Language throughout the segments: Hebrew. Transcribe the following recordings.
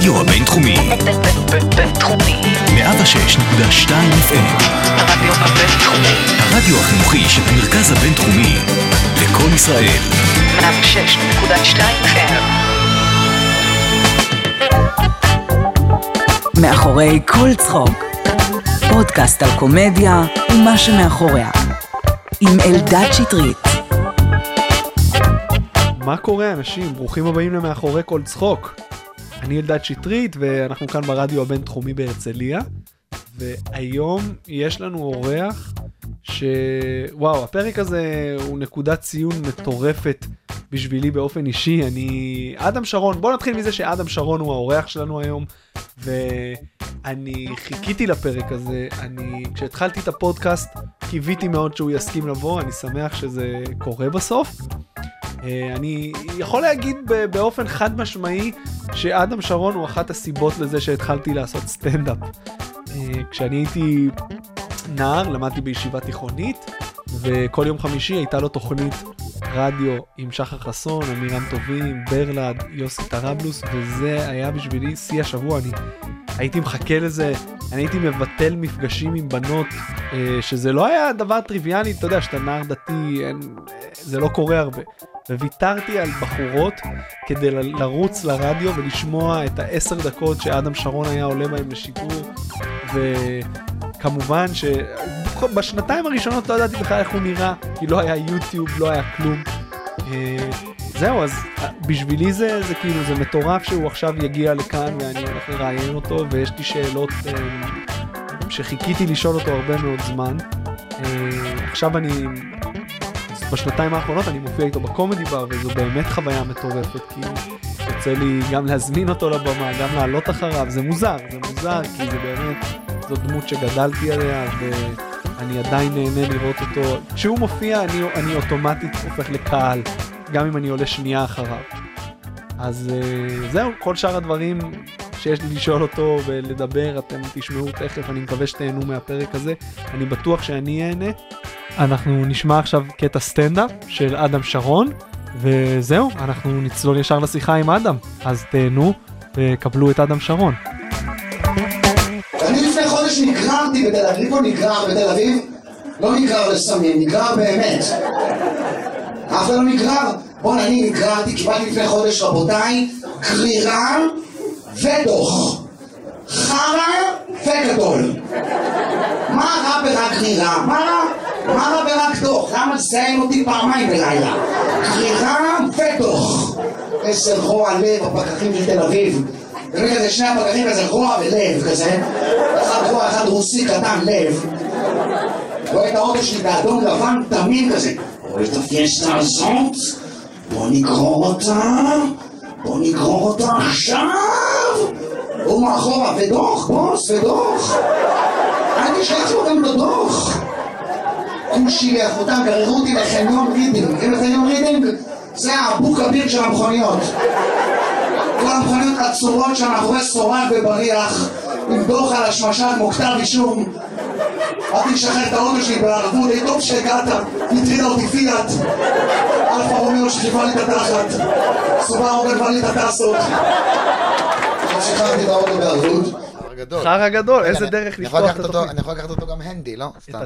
הרדיו הבינתחומי. בינתחומי. 106.2 FM. הרדיו הבינתחומי. הרדיו החינוכי של המרכז הבינתחומי. לקום ישראל. 106.2 FM. מאחורי כל צחוק. פודקאסט על קומדיה ומה שמאחוריה. עם אלדד שטרית. מה קורה אנשים? ברוכים הבאים למאחורי כל צחוק. אני אלדד שטרית ואנחנו כאן ברדיו הבינתחומי בהרצליה. והיום יש לנו אורח שוואו הפרק הזה הוא נקודת ציון מטורפת בשבילי באופן אישי. אני אדם שרון בוא נתחיל מזה שאדם שרון הוא האורח שלנו היום. ואני חיכיתי לפרק הזה. אני כשהתחלתי את הפודקאסט קיוויתי מאוד שהוא יסכים לבוא. אני שמח שזה קורה בסוף. אה, אני יכול להגיד באופן חד משמעי שאדם שרון הוא אחת הסיבות לזה שהתחלתי לעשות סטנדאפ. אה, כשאני הייתי נער למדתי בישיבה תיכונית וכל יום חמישי הייתה לו תוכנית רדיו עם שחר חסון, עמירם טובים, ברלד, יוסי טראבלוס וזה היה בשבילי שיא השבוע. אני הייתי מחכה לזה, אני הייתי מבטל מפגשים עם בנות, אה, שזה לא היה דבר טריוויאלי, אתה יודע, שאתה נער דתי, אין, זה לא קורה הרבה. וויתרתי על בחורות כדי לרוץ לרדיו ולשמוע את העשר דקות שאדם שרון היה עולה בהם לשידור. וכמובן שבשנתיים הראשונות לא ידעתי בכלל איך הוא נראה, כי לא היה יוטיוב, לא היה כלום. אה, זהו, אז אה, בשבילי זה, זה כאילו, זה מטורף שהוא עכשיו יגיע לכאן ואני הולך לראיין אותו ויש לי שאלות אה, שחיכיתי לשאול אותו הרבה מאוד זמן. עכשיו אני בשנתיים האחרונות אני מופיע איתו בקומדי בר וזו באמת חוויה מטורפת כי יוצא לי גם להזמין אותו לבמה, גם לעלות אחריו, זה מוזר, זה מוזר כי זה באמת, זו דמות שגדלתי עליה ואני עדיין נהנה לראות אותו. כשהוא מופיע אני, אני אוטומטית הופך לקהל, גם אם אני עולה שנייה אחריו. אז אה, זהו, כל שאר הדברים שיש לי לשאול אותו ולדבר, אתם תשמעו תכף, אני מקווה שתהנו מהפרק הזה, אני בטוח שאני אהנה. אנחנו נשמע עכשיו קטע סטנדאפ של אדם שרון, וזהו, אנחנו נצלול ישר לשיחה עם אדם, אז תהנו וקבלו את אדם שרון. אני לפני חודש נגררתי בתל אביב, לא נגרר בתל אביב, לא נגרר לסמים, נגרר באמת. אף אחד לא נגרר. בואנה, אני נגררתי, קיבלתי לפני חודש, רבותיי, גרירה ודוח. חרא וגדול. מה רע ברק גרירה? מה רע? מה רע ברק דוח? למה לזיין אותי פעמיים בלילה? גרירה ודוח. איזה רוע לב, הפקחים של תל אביב. באמת כזה שני הפקחים כזה רוע ולב כזה. אחד רוע, אחד רוסי קטן, לב. רואה את האוטו שלי באדום לבן תמים כזה. רואה את הפיאסטה הזאת? בוא נגרור אותה. בוא נגרור אותה עכשיו. הוא מאחורה, ודוח, בוס, ודוח. אל תשלח אותם בדוח. כושי לאחותם, גררו אותי לחניון רידינג. מכירים את חניון רידינג? זה האבו כביר של המכוניות. כל המכוניות עצורות שם מאחורי סורג ובריח, עם דוח על השמשת כמו כתב אישום. באתי לשחרר את האוטו שלי בערבות, היי טוב שהגעת, הטרידה אותי פיאט. אלפה רומאו שחיפה לי את התחת. סובארו גנבה לי את הטסות. עכשיו שחררתי את האוטו בערבות. גדול. חרא גדול, איזה אני- דרך לפתוח את התוכנית. אני יכול לקחת אותו גם הנדי, לא? סתם.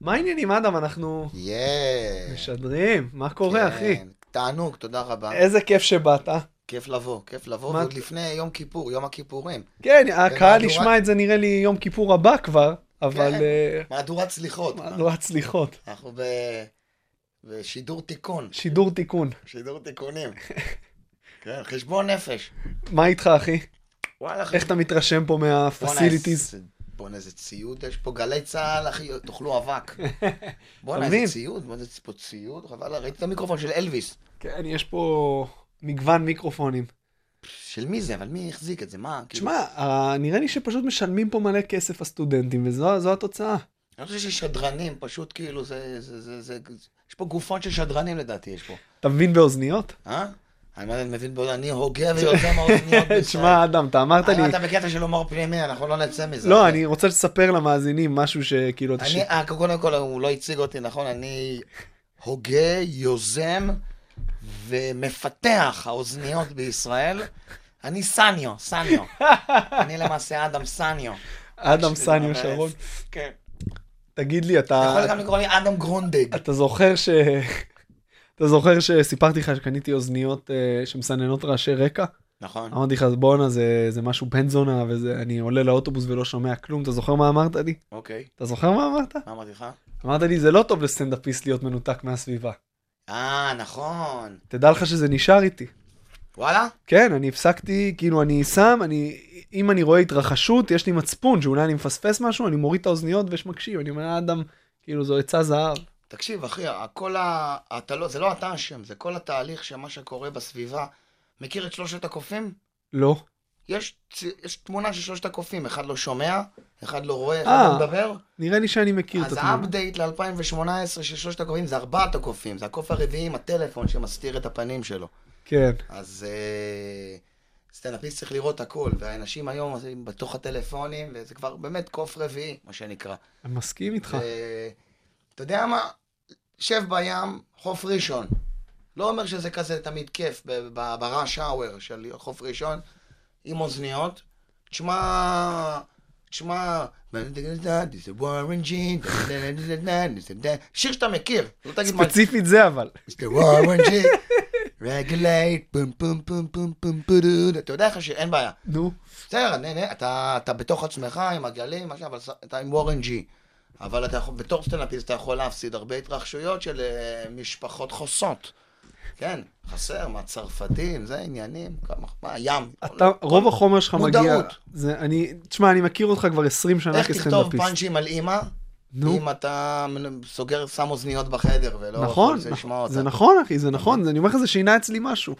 מה העניינים אדם? אנחנו יא. משדרים, מה קורה אחי? כן, תענוג, תודה רבה. איזה כיף שבאת. כיף לבוא, כיף לבוא, ועוד לפני יום כיפור, יום הכיפורים. כן, הקהל מהדורת- ישמע את זה נראה לי יום כיפור הבא כבר, אבל כן. אה, מהדורת סליחות. מהדורת סליחות. אנחנו. בשידור תיקון, שידור תיקון. שידור תיקונים. כן, חשבון נפש. מה איתך אחי? איך אתה מתרשם פה מהפסיליטיז? בואנה, איזה- ציוד יש פה, גלי צה"ל, אחי, תאכלו אבק. בואנה? איזה ציוד, מה זה פה ציוד? חבל, ראיתי את המיקרופון של אלוויס. כן, יש פה מגוון מיקרופונים. של מי זה? אבל מי החזיק את זה? מה? כאילו- תשמע, אה, נראה לי שפשוט משלמים פה מלא כסף הסטודנטים, וזו זו התוצאה. אני חושב ששדרנים, פשוט כאילו, זה, יש פה גופות של שדרנים לדעתי, יש פה. אתה מבין באוזניות? אה? אני מה, אני מבין, אני הוגה ויוזם האוזניות בישראל. תשמע, אדם, אתה אמרת לי... אתה בקטע של הומור פנימי, אנחנו לא נצא מזה. לא. אני רוצה לספר למאזינים משהו שכאילו... אתה אני, אה, קודם כל, הוא לא הציג אותי, נכון? אני הוגה, יוזם ומפתח האוזניות בישראל. אני סניו, סניו. אני למעשה אדם סניו. אדם סניו. שרון. כן. תגיד לי, אתה... יכול גם לקרוא לי אדם גרונדג. אתה זוכר ש... אתה זוכר שסיפרתי לך שקניתי אוזניות אה, שמסננות רעשי רקע? נכון. אמרתי לך, בואנה, זה, זה משהו בן זונה, ואני עולה לאוטובוס ולא שומע כלום. אתה זוכר מה אמרת לי? אוקיי. אתה זוכר מה אמרת? מה אמרתי לך? אמרת לי, זה לא טוב לסטנדאפיסט להיות מנותק מהסביבה. אה, נכון. תדע לך שזה נשאר איתי. וואלה? כן, אני הפסקתי, כאילו, אני שם, אני, אם אני רואה התרחשות, יש לי מצפון שאולי אני מפספס משהו, אני מוריד את האוזניות ומקשיב. אני אומר, אדם, כאילו, זו עצה זהב. תקשיב, אחי, כל ה... אתה לא... זה לא אתה אשם, זה כל התהליך של מה שקורה בסביבה. מכיר את שלושת הקופים? לא. יש, יש תמונה של שלושת הקופים, אחד לא שומע, אחד לא רואה, אחד אה, לא מדבר. נראה לי שאני מכיר את אז התמונה. האפדייט ל-2018 של שלושת הקופים זה ארבעת הקופים, זה הקוף הרביעי עם הטלפון שמסתיר את הפנים שלו. כן. אז אה, סטנדאפיסט צריך לראות הכל, והאנשים היום הם בתוך הטלפונים, וזה כבר באמת קוף רביעי, מה שנקרא. אני מסכים איתך. אתה יודע מה? שב בים, חוף ראשון. לא אומר שזה כזה תמיד כיף ברעש האוור של חוף ראשון, עם אוזניות. תשמע, תשמע, שיר שאתה מכיר, לא תגיד מה... ספציפית זה אבל. רגולייט, פום פום פום פום פום פודוד. אתה יודע איך שאין בעיה. נו. בסדר, אתה, בתוך עצמך עם הגלים, אבל אתה עם וורן ג'י. אבל אתה יכול, בתור סטנדאפיסט אתה יכול להפסיד הרבה התרחשויות של uh, משפחות חוסות. כן, חסר, מהצרפתים, זה עניינים, כמה, מה, ים. אתה, רוב החומר שלך מגיע... מודעות. זה, אני, תשמע, אני מכיר אותך כבר 20 שנה איך תכתוב כסטנדאפיסט. פאנצ'ים על אימא, נו. אם אתה סוגר, שם אוזניות בחדר ולא נכון, יכול לשמוע נכון, אותה. זה נכון אחי, זה נכון, אני אומר לך זה שינה אצלי משהו.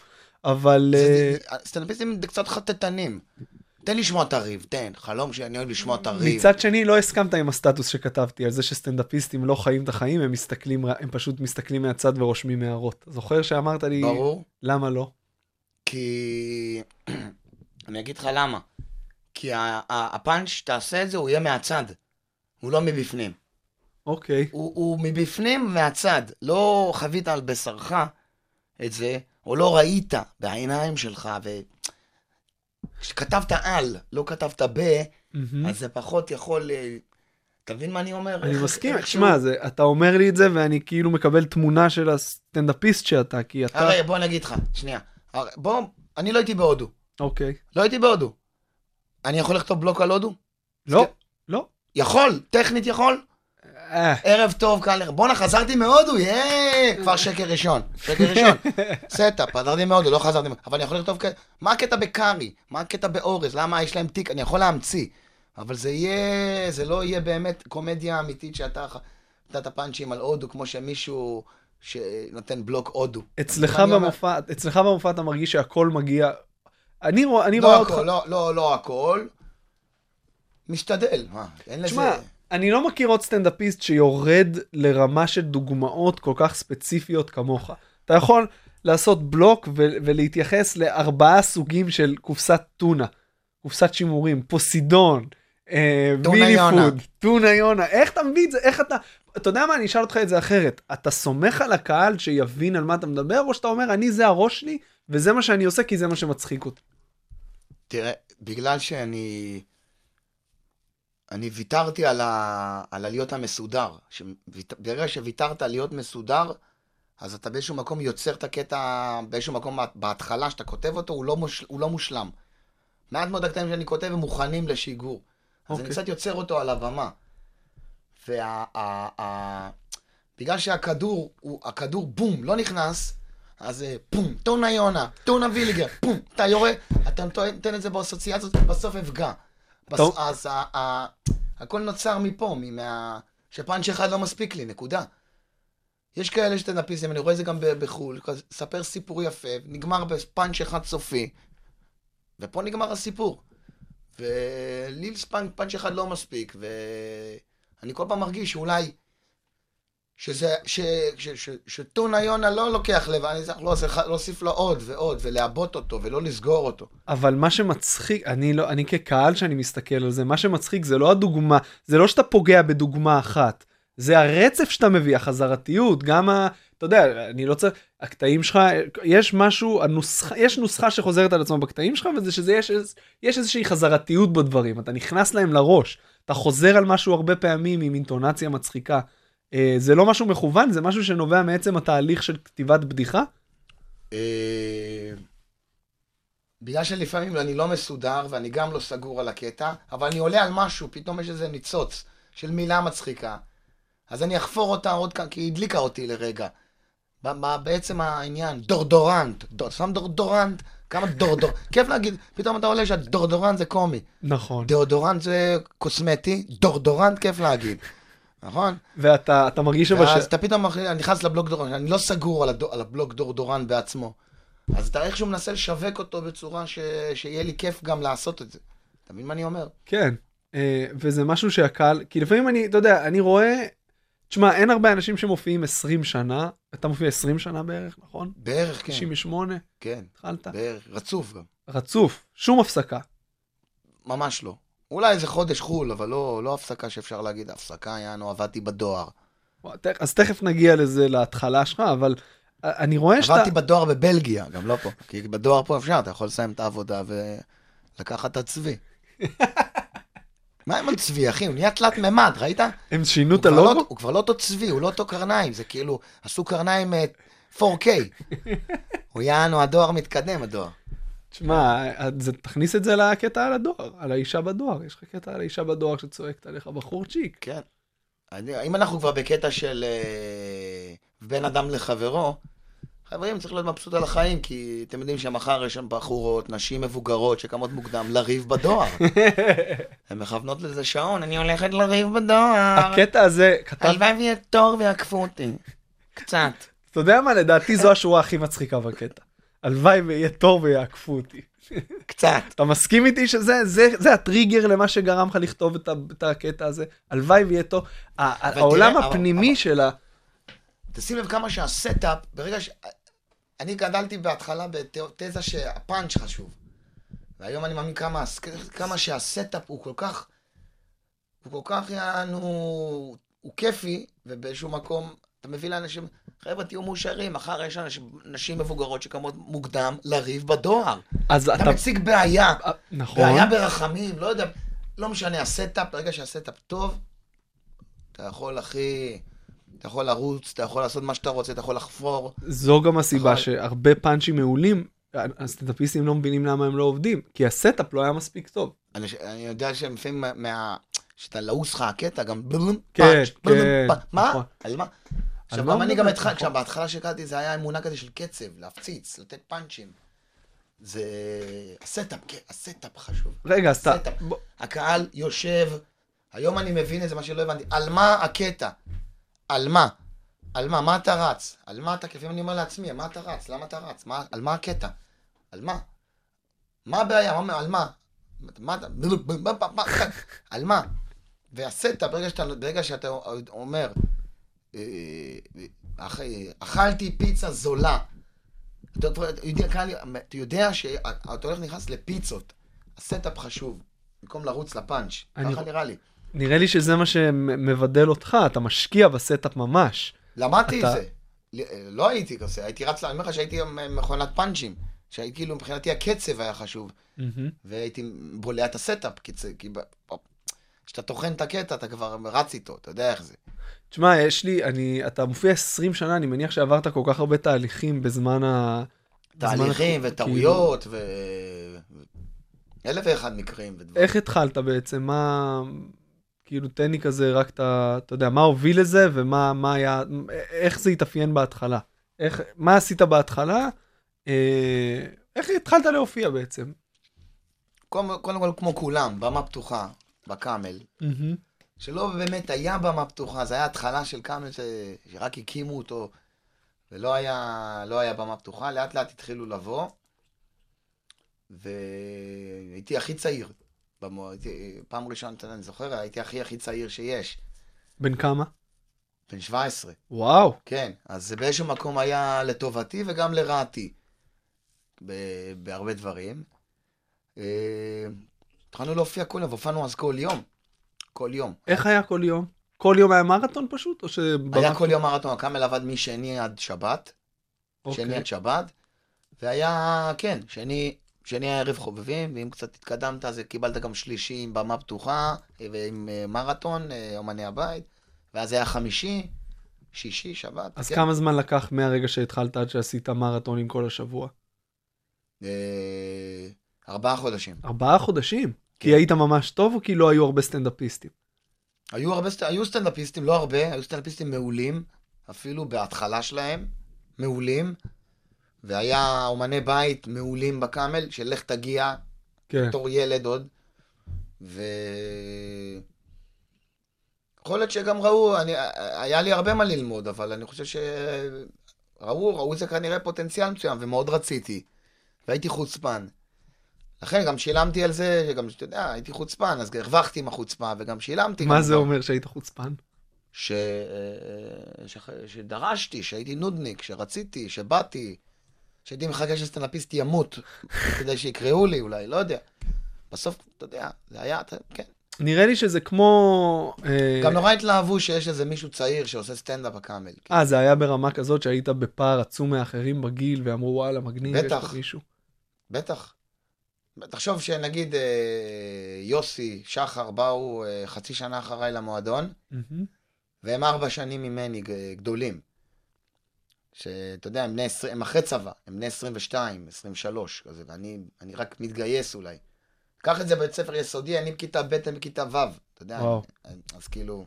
אבל אה, סטנדאפיסטים זה קצת חטטנים. תן לשמוע את הריב, תן. חלום שאני אוהב לשמוע את הריב. מצד שני לא הסכמת עם הסטטוס שכתבתי על זה שסטנדאפיסטים לא חיים את החיים, הם מסתכלים, הם פשוט מסתכלים מהצד ורושמים הערות. זוכר שאמרת לי, ברור. למה לא? כי... אני אגיד לך למה. כי הפאנץ', תעשה את זה, הוא יהיה מהצד. הוא לא מבפנים. אוקיי. הוא, הוא מבפנים מהצד. לא חווית על בשרך את זה, או לא ראית בעיניים שלך, ו... כשכתבת על, לא כתבת ב, מהמם. אז זה פחות יכול... אתה מבין מה אני אומר? אני איך- מסכים, איך תשמע, שהוא- זה- אתה אומר לי את זה ואני כאילו מקבל תמונה של הסטנדאפיסט שאתה, כי אתה... הרי בוא נגיד לך, שנייה. הרי, בוא, אני לא הייתי בהודו. אוקיי. לא הייתי בהודו. אני יכול לכתוב בלוק על הודו? לא, לא. יכול, טכנית יכול. אה, ערב טוב, קהל... בואנה, חזרתי מהודו, יאה! כבר שקר ראשון. שקר ראשון. setup, חזרתי מהודו, לא חזרתי... מה- אבל אני יכול לכתוב כ... מה הקטע בקארי? מה הקטע באורז? למה יש להם תיק? אני יכול להמציא. אבל זה יהיה... זה לא יהיה באמת קומדיה אמיתית שאתה נתת פאנצ'ים על הודו, כמו שמישהו שנותן בלוק הודו. אצלך? במופע, אצלך במופע אתה מרגיש שהכל מגיע... אני רואה אני לא רואה אותך... הכל, לא, לא, לא הכל. משתדל, מה, אין לזה... אני לא מכיר עוד סטנדאפיסט שיורד לרמה של דוגמאות כל כך ספציפיות כמוך. אתה יכול לעשות בלוק ו- ולהתייחס לארבעה סוגים של קופסת טונה, קופסת שימורים, פוסידון, אה, וילי. פוד, טונה יונה, איך אתה מביא את זה, איך אתה, אתה יודע מה, אני אשאל אותך את זה אחרת, אתה סומך על הקהל שיבין על מה אתה מדבר, או שאתה אומר, אני זה הראש שלי, וזה מה שאני עושה כי זה מה שמצחיק אותי. תראה, בגלל שאני... אני ויתרתי על, ה... על הלהיות המסודר. שווית... ברגע שוויתרת על להיות מסודר, אז אתה באיזשהו מקום יוצר את הקטע, באיזשהו מקום בהתחלה, שאתה כותב אותו, הוא לא, מוש... הוא לא מושלם. מעט מאוד הקטעים שאני כותב הם מוכנים לשיגור. אז אני אוקיי. קצת יוצר אותו על הבמה. וה... ה... ה... בגלל שהכדור, הוא... הכדור בום, לא נכנס, אז אה, פום, טונה יונה, טונה ויליגר, פום, אתה יורה, אתה נותן את זה באסוציאציות, בסוף אפגע. טוב. אז ה... ה... הכל נוצר מפה, מה... שפאנץ' אחד לא מספיק לי, נקודה. יש כאלה שטנאפיסטים, אני רואה את זה גם בחו"ל, ספר סיפור יפה, נגמר בפאנץ' אחד סופי, ופה נגמר הסיפור. ולי פאנץ' אחד לא מספיק, ואני כל פעם מרגיש שאולי, שזה, ש, ש, ש, שטונה יונה לא לוקח לב, אני צריך להוסיף, להוסיף לו עוד ועוד, ולעבות אותו, ולא לסגור אותו. אבל מה שמצחיק, אני לא, אני כקהל שאני מסתכל על זה, מה שמצחיק זה לא הדוגמה, זה לא שאתה פוגע בדוגמה אחת, זה הרצף שאתה מביא, החזרתיות, גם ה... אתה יודע, אני לא צריך, הקטעים שלך, יש משהו, הנוסחה, יש נוסחה שחוזרת על עצמה בקטעים שלך, וזה שזה יש, יש איזושהי חזרתיות בדברים, אתה נכנס להם לראש, אתה חוזר על משהו הרבה פעמים עם אינטונציה מצחיקה. אה, זה לא משהו מכוון, זה משהו שנובע מעצם התהליך של כתיבת בדיחה. אה, בגלל שלפעמים אני לא מסודר ואני גם לא סגור על הקטע, אבל אני עולה על משהו, פתאום יש איזה ניצוץ של מילה מצחיקה. אז אני אחפור אותה עוד כאן, כי היא הדליקה אותי לרגע. בעצם העניין? דורדורנט. דור, שם דורדורנט? כמה דורדור... כיף להגיד, פתאום אתה עולה שהדורדורנט זה קומי. נכון. דאודורנט זה קוסמטי, דורדורנט כיף להגיד. נכון? ואתה אתה מרגיש שבש... ואז אתה פתאום נכנס לבלוג דורדורן, אני לא סגור על, הדו, על הבלוג דורדורן בעצמו. אז אתה איכשהו מנסה לשווק אותו בצורה ש, שיהיה לי כיף גם לעשות את זה. אתה מבין מה אני אומר? כן, אה, וזה משהו שהקהל, כי לפעמים אני, אתה יודע, אני רואה, תשמע, אין הרבה אנשים שמופיעים 20 שנה, אתה מופיע 20 שנה בערך, נכון? בערך כן. 98, כן, התחלת? בערך. רצוף גם. רצוף, שום הפסקה. ממש לא. אולי איזה חודש חו"ל, אבל לא, לא הפסקה שאפשר להגיד, הפסקה, יענו, עבדתי בדואר. אז תכף נגיע לזה להתחלה שלך, אבל אה, אני רואה שאתה... עבדתי בדואר בבלגיה, גם לא פה. כי בדואר פה אפשר, אתה יכול לסיים את העבודה ולקחת את הצבי. מה עם הצבי, אחי? הוא נהיה תלת מימד, ראית? הם שינו את לא- הלוגו? הוא כבר לא אותו צבי, הוא לא אותו קרניים, זה כאילו, עשו קרניים אה, 4K. הוא יענו, הדואר מתקדם, הדואר. תשמע, תכניס את זה לקטע על הדואר, על האישה בדואר, יש לך קטע על האישה בדואר שצועקת עליך בחורצ'יק. כן. אני, אם אנחנו כבר בקטע של אה, בין אדם לחברו, חברים, צריך להיות מבסוט על החיים, כי אתם יודעים שמחר יש שם בחורות, נשים מבוגרות שקמות מוקדם לריב בדואר. הן מכוונות לזה שעון, אני הולכת לריב בדואר. הקטע הזה, כתב, הלוואי ויהיה תור ויעקפו אותי. קצת. אתה יודע מה, לדעתי זו השורה הכי מצחיקה בקטע. הלוואי ויהיה תור ויעקפו אותי. קצת. אתה מסכים איתי שזה זה, זה הטריגר למה שגרם לך לכתוב את, ה, את הקטע הזה? הלוואי ויהיה. ה- אבל העולם תראה, הפנימי אבל- שלה, תשים לב כמה שה setup, ברגע ש... אני גדלתי בהתחלה בתזה שהפאנץ' חשוב. והיום אני מאמין כמה, כמה שה setup הוא כל כך, הוא כל כך יענו, הוא כיפי, ובאיזשהו מקום אתה מביא לאנשים, חבר'ה תהיו מאושרים, מחר יש אנשים, נשים מבוגרות שקמות מוקדם לריב בדואר. אז אתה אתה... מציג בעיה, אה, נכון. בעיה ברחמים, לא יודע, לא משנה, ה setup, ברגע שה setup טוב, אתה יכול, אחי, אתה יכול לרוץ, אתה יכול לעשות מה שאתה רוצה, אתה יכול לחפור. זו גם הסיבה נכון. שהרבה פאנצ'ים מעולים, הסטנדאפיסטים לא מבינים למה הם לא עובדים, כי ה setup לא היה מספיק טוב. אני, אני יודע שלפעמים מה- מה... שאתה לעוס לך הקטע, גם בלום, כן, פאנץ', בלום, כן, פאנץ'. מה? נכון. על מה? עכשיו, מה גם אני? גם התחלתי. עכשיו, בהתחלה שהקלטתי זה היה אמונה כזה של קצב, להפציץ, לתת פאנצ'ים. זה... ה setup, כן, ה setup חשוב. רגע, אז אתה... הקהל יושב, היום אני מבין את זה, מה שלא הבנתי. על מה הקטע? על מה? על מה? מה אתה רץ? על מה אתה, לפעמים אני אומר לעצמי, מה אתה רץ? למה אתה רץ? מה, על מה הקטע? על מה? מה הבעיה? מה, על מה? מה אתה... על מה? וה setup, ברגע שאתה, ברגע שאתה אומר, אכלתי פיצה זולה, אתה יודע, קהל- אתה יודע שאתה הולך נכנס לפיצות, ה setup חשוב, במקום לרוץ לפאנץ', ככה נראה לי. נראה לי שזה מה שמבדל אותך, אתה משקיע ב setup ממש. למדתי את זה. לא הייתי כזה, הייתי רץ, אני אומר לך שהייתי מכונת פאנצ'ים. שהייתי כאילו, מבחינתי הקצב היה חשוב. והייתי בולע את ה setup, כי כשאתה טוחן את הקטע, אתה כבר רץ איתו, אתה יודע איך זה. תשמע, יש לי, אני, אתה מופיע 20 שנה, אני מניח שעברת כל כך הרבה תהליכים בזמן ה... תהליכים וטעויות ו... ו- אלף ואחד מקרים ודברים. איך התחלת בעצם? מה... כאילו, תן לי כזה רק את ה... אתה יודע, מה הוביל לזה ומה מה היה... איך זה התאפיין בהתחלה? איך... מה עשית בהתחלה? אה... איך התחלת להופיע בעצם? קודם כל, כמו כולם, במה פתוחה, בקאמל, מהמם. שלא באמת היה במה פתוחה, זה היה התחלה של קאמל ש... שרק הקימו אותו, ולא היה, לא היה במה פתוחה, לאט לאט התחילו לבוא, והייתי הכי צעיר. במו... הייתי... פעם ראשונה, אני זוכר, הייתי הכי הכי צעיר שיש, בן כמה? בן 17. וואו. כן, אז זה באיזשהו מקום היה לטובתי וגם לרעתי, ב- בהרבה דברים. אה, התחלנו להופיע כל יום, והופענו אז כל יום. כל יום. איך היה כל יום? כל יום היה מרתון פשוט? או ש... היה כל יום מרתון, הקאמל עבד משני עד שבת, אוקיי. שני עד שבת, והיה, כן, שני, שני היה ערב חובבים, ואם קצת התקדמת, אז קיבלת גם שלישי עם במה פתוחה, ועם אה, מרתון, אה, אומני הבית, ואז היה חמישי, שישי, שבת. אז כן. כמה זמן לקח מהרגע שהתחלת עד שעשית מרתונים כל השבוע? ארבעה חודשים. ארבעה חודשים? כי כן. היית ממש טוב או כי לא היו הרבה סטנדאפיסטים? היו הרבה, היו סטנדאפיסטים, לא הרבה, היו סטנדאפיסטים מעולים, אפילו בהתחלה שלהם, מעולים, והיה אומני בית מעולים בקאמל, של לך תגיע, כן. בתור ילד עוד, ו... יכול להיות שגם ראו, אני, היה לי הרבה מה ללמוד, אבל אני חושב שראו, ראו זה כנראה פוטנציאל מסוים, ומאוד רציתי, והייתי חוצפן. לכן גם שילמתי על זה, שגם, אתה יודע, הייתי חוצפן, אז הרווחתי עם החוצפה, וגם שילמתי. מה גם זה כבר. אומר שהיית חוצפן? ש... אה, ש... שדרשתי, שהייתי נודניק, שרציתי, שבאתי, שהייתי מחכה שסטנדאפיסט ימות כדי שיקראו לי אולי, לא יודע. בסוף, אתה יודע, זה היה, אתה- כן. נראה לי שזה כמו... אה, גם נורא התלהבו שיש איזה מישהו צעיר שעושה סטנדאפ בקאמל. אה, זה היה ברמה כזאת שהיית בפער עצום מאחרים בגיל, ואמרו, וואלה, מגניב, יש בטח. פה מישהו. בטח. תחשוב שנגיד אה, יוסי, שחר, באו אה, חצי שנה אחריי למועדון, מהמם. והם ארבע שנים ממני גדולים. שאתה יודע, הם, בני 20, הם אחרי צבא, הם בני 22, 23, כזה, ואני אני רק מתגייס אולי. קח את זה בבית ספר יסודי, אני בכיתה ב', הם בכיתה ו', אתה יודע. אני, אז כאילו,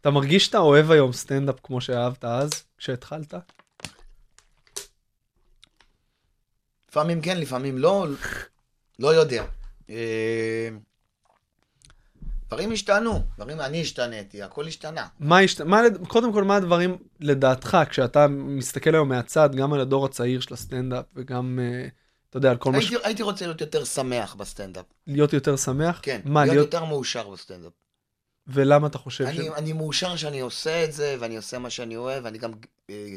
אתה מרגיש שאתה אוהב היום סטנדאפ כמו שאהבת אז, כשהתחלת? לפעמים כן, לפעמים לא, לא יודע. אה, דברים השתנו, דברים, אני השתניתי, הכל השתנה. מה השת... מה, קודם כל, מה הדברים לדעתך, כשאתה מסתכל היום מהצד, גם על הדור הצעיר של הסטנדאפ, וגם, אה, אתה יודע, על כל מה ש... הייתי, רוצה להיות יותר שמח בסטנדאפ, להיות יותר שמח? כן, מה, להיות להיות... יותר מאושר בסטנדאפ. ולמה אתה חושב ש... אני, אני מאושר שאני עושה את זה, ואני עושה מה שאני אוהב, ואני גם אה,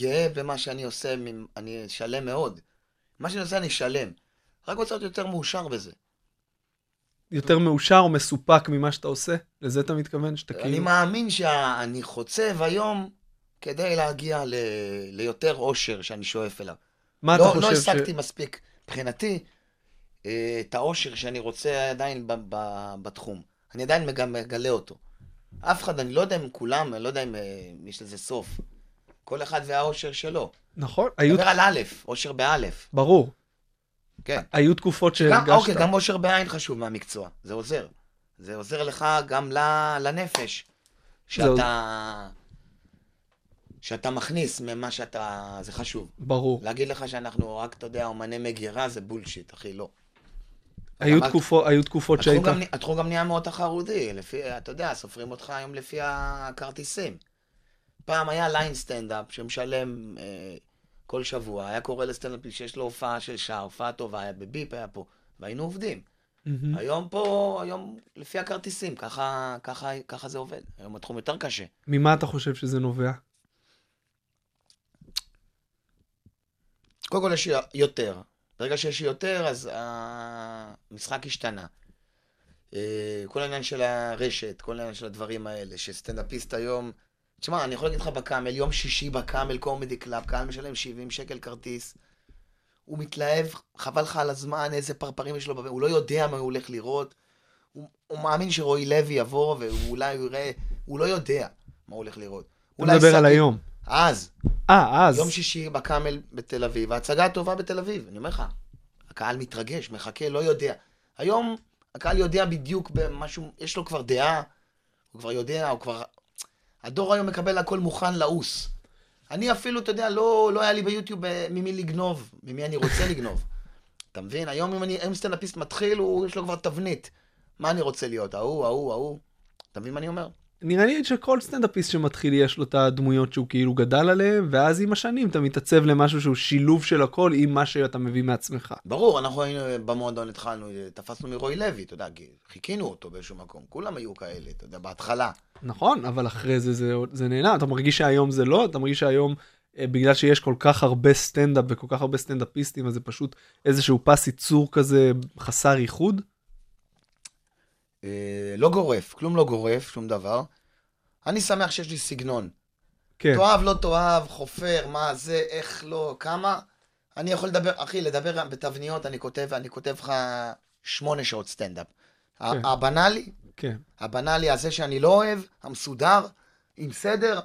גאה במה שאני עושה, אני שלם מאוד. מה שאני עושה אני שלם. רק רוצה להיות יותר מאושר בזה. יותר מאושר או מסופק ממה שאתה עושה? לזה אתה מתכוון? שאתה אני כאילו... מאמין שאני חוצב היום כדי להגיע ל... ליותר אושר שאני שואף אליו. מה אתה לא, חושב לא ש... השגתי מספיק, מבחינתי, אה, את האושר שאני רוצה עדיין ב- ב- בתחום. אני עדיין מגלה אותו. אף אחד, אני לא יודע אם כולם, אני לא יודע אם אה, יש לזה סוף. כל אחד והאושר שלו. נכון, היו... דבר על א', אושר באלף. ברור. כן. היו תקופות שהרגשת... אוקיי, גם אושר בעין חשוב מהמקצוע, זה עוזר. זה עוזר לך גם לנפש. שאתה... שאתה מכניס ממה שאתה... זה חשוב. ברור. להגיד לך שאנחנו רק, אתה יודע, אומני מגירה זה בולשיט, אחי, לא. היו תקופות, היו תקופות שהיית... גם, התחום גם נהיה מאוד תחרותי, לפי, אתה יודע, סופרים אותך היום לפי הכרטיסים. פעם היה ליין סטנדאפ שמשלם אה, כל שבוע, היה קורא לסטנדאפ שיש לו הופעה של שעה, הופעה טובה, היה בביפ, היה פה, והיינו עובדים. מהמם. היום פה, היום לפי הכרטיסים, ככה, ככה, ככה זה עובד. היום התחום יותר קשה. ממה אתה חושב שזה נובע? קודם כל יש יותר. ברגע שיש יותר, אז המשחק השתנה. אה, כל העניין של הרשת, כל העניין של הדברים האלה, שסטנדאפיסט היום... תשמע, אני יכול להגיד לך ב Camel, יום שישי ב Camel Comedy Club, קהל משלם 70 שקל כרטיס. הוא מתלהב, חבל לך על הזמן, איזה פרפרים יש לו, הוא לא יודע מה הוא הולך לראות. הוא, הוא מאמין שרועי לוי יבוא, ואולי הוא יראה, הוא לא יודע מה הוא הולך לראות. אולי מדבר על שגיא- היום. אז, אה, אז. יום שישי בקאמל בתל אביב, ההצגה הטובה בתל אביב, אני אומר לך. הקהל מתרגש, מחכה, לא יודע. היום הקהל יודע בדיוק במשהו, יש לו כבר דעה, הוא כבר יודע, הוא כבר... הדור היום מקבל הכל מוכן לעוס. אני אפילו, אתה יודע, לא, לא היה לי ביוטיוב אה, ממי לגנוב, ממי אני רוצה לגנוב. אתה מבין? היום אם אני, אם סטנדאפיסט מתחיל, הוא, יש לו כבר תבנית. מה אני רוצה להיות? ההוא, ההוא, ההוא. אתה מבין מה אני אומר? נראה לי שכל סטנדאפיסט שמתחיל יש לו את הדמויות שהוא כאילו גדל עליהן, ואז עם השנים אתה מתעצב למשהו שהוא שילוב של הכל עם מה שאתה מביא מעצמך. ברור, אנחנו היינו במועדון, התחלנו, תפסנו מרועי לוי, אתה יודע, כי חיכינו אותו באיזשהו מקום. כולם היו כאלה, אתה יודע, בהתחלה. נכון, אבל אחרי זה זה, זה נהנה. אתה מרגיש שהיום זה לא? אתה מרגיש שהיום, אה, בגלל שיש כל כך הרבה סטנדאפ וכל כך הרבה סטנדאפיסטים, אז זה פשוט איזשהו פס ייצור כזה חסר ייחוד? אה, לא גורף, כלום לא גורף, שום דבר. אני שמח שיש לי סגנון. כן. תאהב, לא תאהב, חופר, מה זה, איך לא, כמה. אני יכול לדבר, אחי, לדבר בתבניות, אני כותב, אני כותב לך שמונה שעות סטנדאפ. כן. הבנאלי, כן. הבנאלי הזה שאני לא אוהב, המסודר, עם סדר.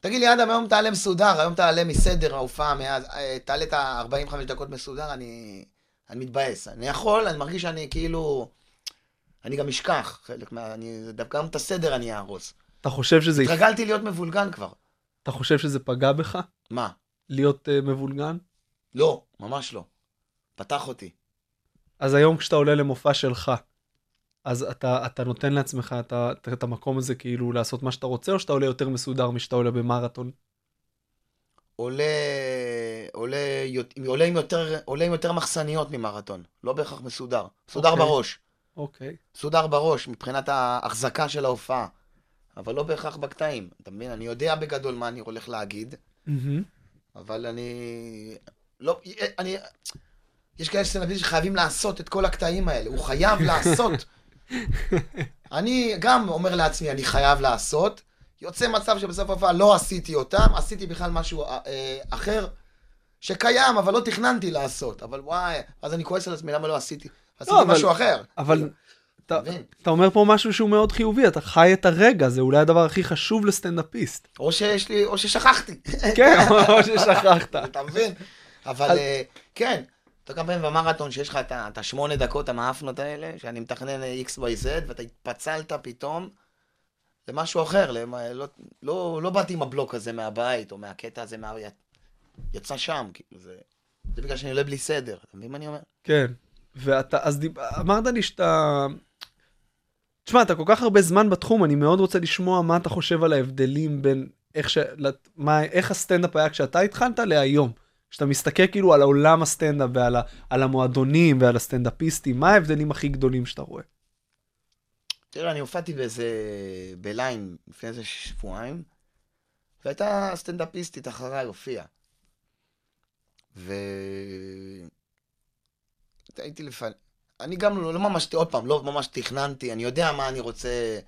תגיד לי, אדם, היום תעלה מסודר, היום תעלה מסדר ההופעה, מאז, אה, תעלה את ה-45 דקות מסודר, אני, אני מתבאס. אני יכול, אני מרגיש שאני כאילו... אני גם אשכח חלק מה... אני, דווקא גם את הסדר אני אהרוס. אתה חושב שזה, התרגלתי להיות מבולגן כבר. אתה חושב שזה פגע בך? מה? להיות uh, מבולגן? לא, ממש לא. פתח אותי. אז היום כשאתה עולה למופע שלך, אז אתה, אתה נותן לעצמך את, את, את המקום הזה כאילו לעשות מה שאתה רוצה, או שאתה עולה יותר מסודר משאתה עולה במרתון? עולה, עולה, עולה, עם יותר, עולה עם יותר מחסניות ממרתון. לא בהכרח מסודר. מסודר אוקיי. בראש. אוקיי. מסודר בראש מבחינת ההחזקה של ההופעה. אבל לא בהכרח בקטעים. אתה מבין? אני יודע בגדול מה אני הולך להגיד. אבל אני... לא, אני... יש כאלה סטנדאפיסטים שחייבים לעשות את כל הקטעים האלה. הוא חייב לעשות. אני גם אומר לעצמי, אני חייב לעשות. יוצא מצב שבסוף ההופעה לא עשיתי אותם, עשיתי בכלל משהו אה, אה, אחר שקיים, אבל לא תכננתי לעשות. אבל וואי, אז אני כועס על עצמי, למה לא עשיתי? עשיתי אבל- משהו אחר. אבל אתה, אומר פה משהו שהוא מאוד חיובי, אתה חי את הרגע, זה אולי הדבר הכי חשוב לסטנדאפיסט. או שיש לי, או ששכחתי. כן, או ששכחת. אתה מבין? אבל אה, כן, אתה גם פעמים במרתון שיש לך את השמונה דקות המאפנות האלה, שאני מתכנן x, y, z, ואתה התפצלת פתאום למשהו אחר, למה- לא- לא לא באתי עם הבלוק הזה מהבית, או מהקטע הזה, מה- יצא שם, כאילו, זה זה בגלל שאני עולה בלי סדר, אתה מבין מה אני אומר? כן. ואתה, אז דיב... אמרת לי שאתה... תשמע, אתה כל כך הרבה זמן בתחום, אני מאוד רוצה לשמוע מה אתה חושב על ההבדלים בין איך, ש... לת- מה... איך הסטנדאפ היה כשאתה התחלת להיום. כשאתה מסתכל כאילו על העולם הסטנדאפ ועל ה... על המועדונים ועל הסטנדאפיסטים, מה ההבדלים הכי גדולים שאתה רואה? תראה, אני הופעתי באיזה, בליין לפני איזה שבועיים, והייתה סטנדאפיסטית אחריי, הופיעה. ו... הייתי לפני... אני גם לא, לא ממש, עוד פעם, לא ממש תכננתי, אני יודע מה אני רוצה...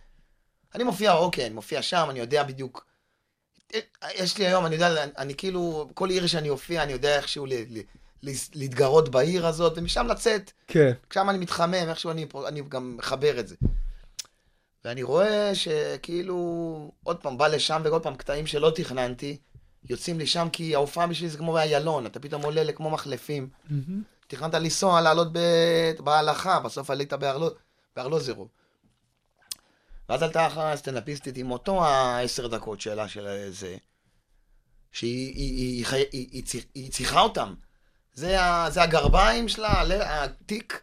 אני מופיע, אוקיי, אני מופיע שם, אני יודע בדיוק... יש לי היום, אני יודע, אני, אני כאילו, כל עיר שאני אופיע, אני יודע איכשהו ל, ל, ל, להתגרות בעיר הזאת, ומשם לצאת. כן. שם אני מתחמם, איכשהו אני, אני גם מחבר את זה. ואני רואה שכאילו, עוד פעם, בא לשם, ועוד פעם, קטעים שלא תכננתי, יוצאים לי שם, כי ההופעה בשבילי זה כמו באיילון, אתה פתאום עולה לכמו מחלפים. תכננת לנסוע, לעלות ב... בהלכה, בסוף עלית בארלו... בארלוזרוב. ואז עלתה אחרי הסטנדאפיסטית עם אותו העשר דקות שלה של זה, שהיא היא, היא, היא, היא, היא, היא צריכה אותם. זה, ה, זה הגרביים שלה, התיק,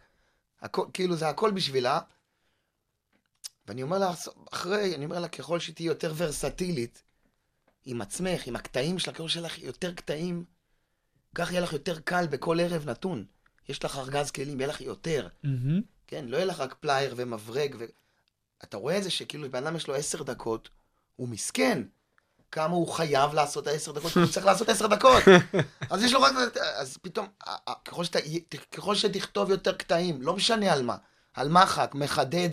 הכל, כאילו זה הכל בשבילה. ואני אומר לה, אחרי, אני אומר לה, ככל שתהיי יותר ורסטילית, עם עצמך, עם הקטעים שלך, ככל שיהיה לך יותר קטעים, כך יהיה לך יותר קל בכל ערב נתון. יש לך ארגז כלים, יהיה לך יותר. מהמם. כן, לא יהיה לך רק פלייר ומברג. ו... אתה רואה את זה שכאילו בן אדם יש לו עשר דקות, הוא מסכן. כמה הוא חייב לעשות העשר דקות, הוא צריך לעשות עשר דקות. אז יש לו רק... אז פתאום, ככל, שאתה, ככל שתכתוב יותר קטעים, לא משנה על מה, על מחק, מחדד,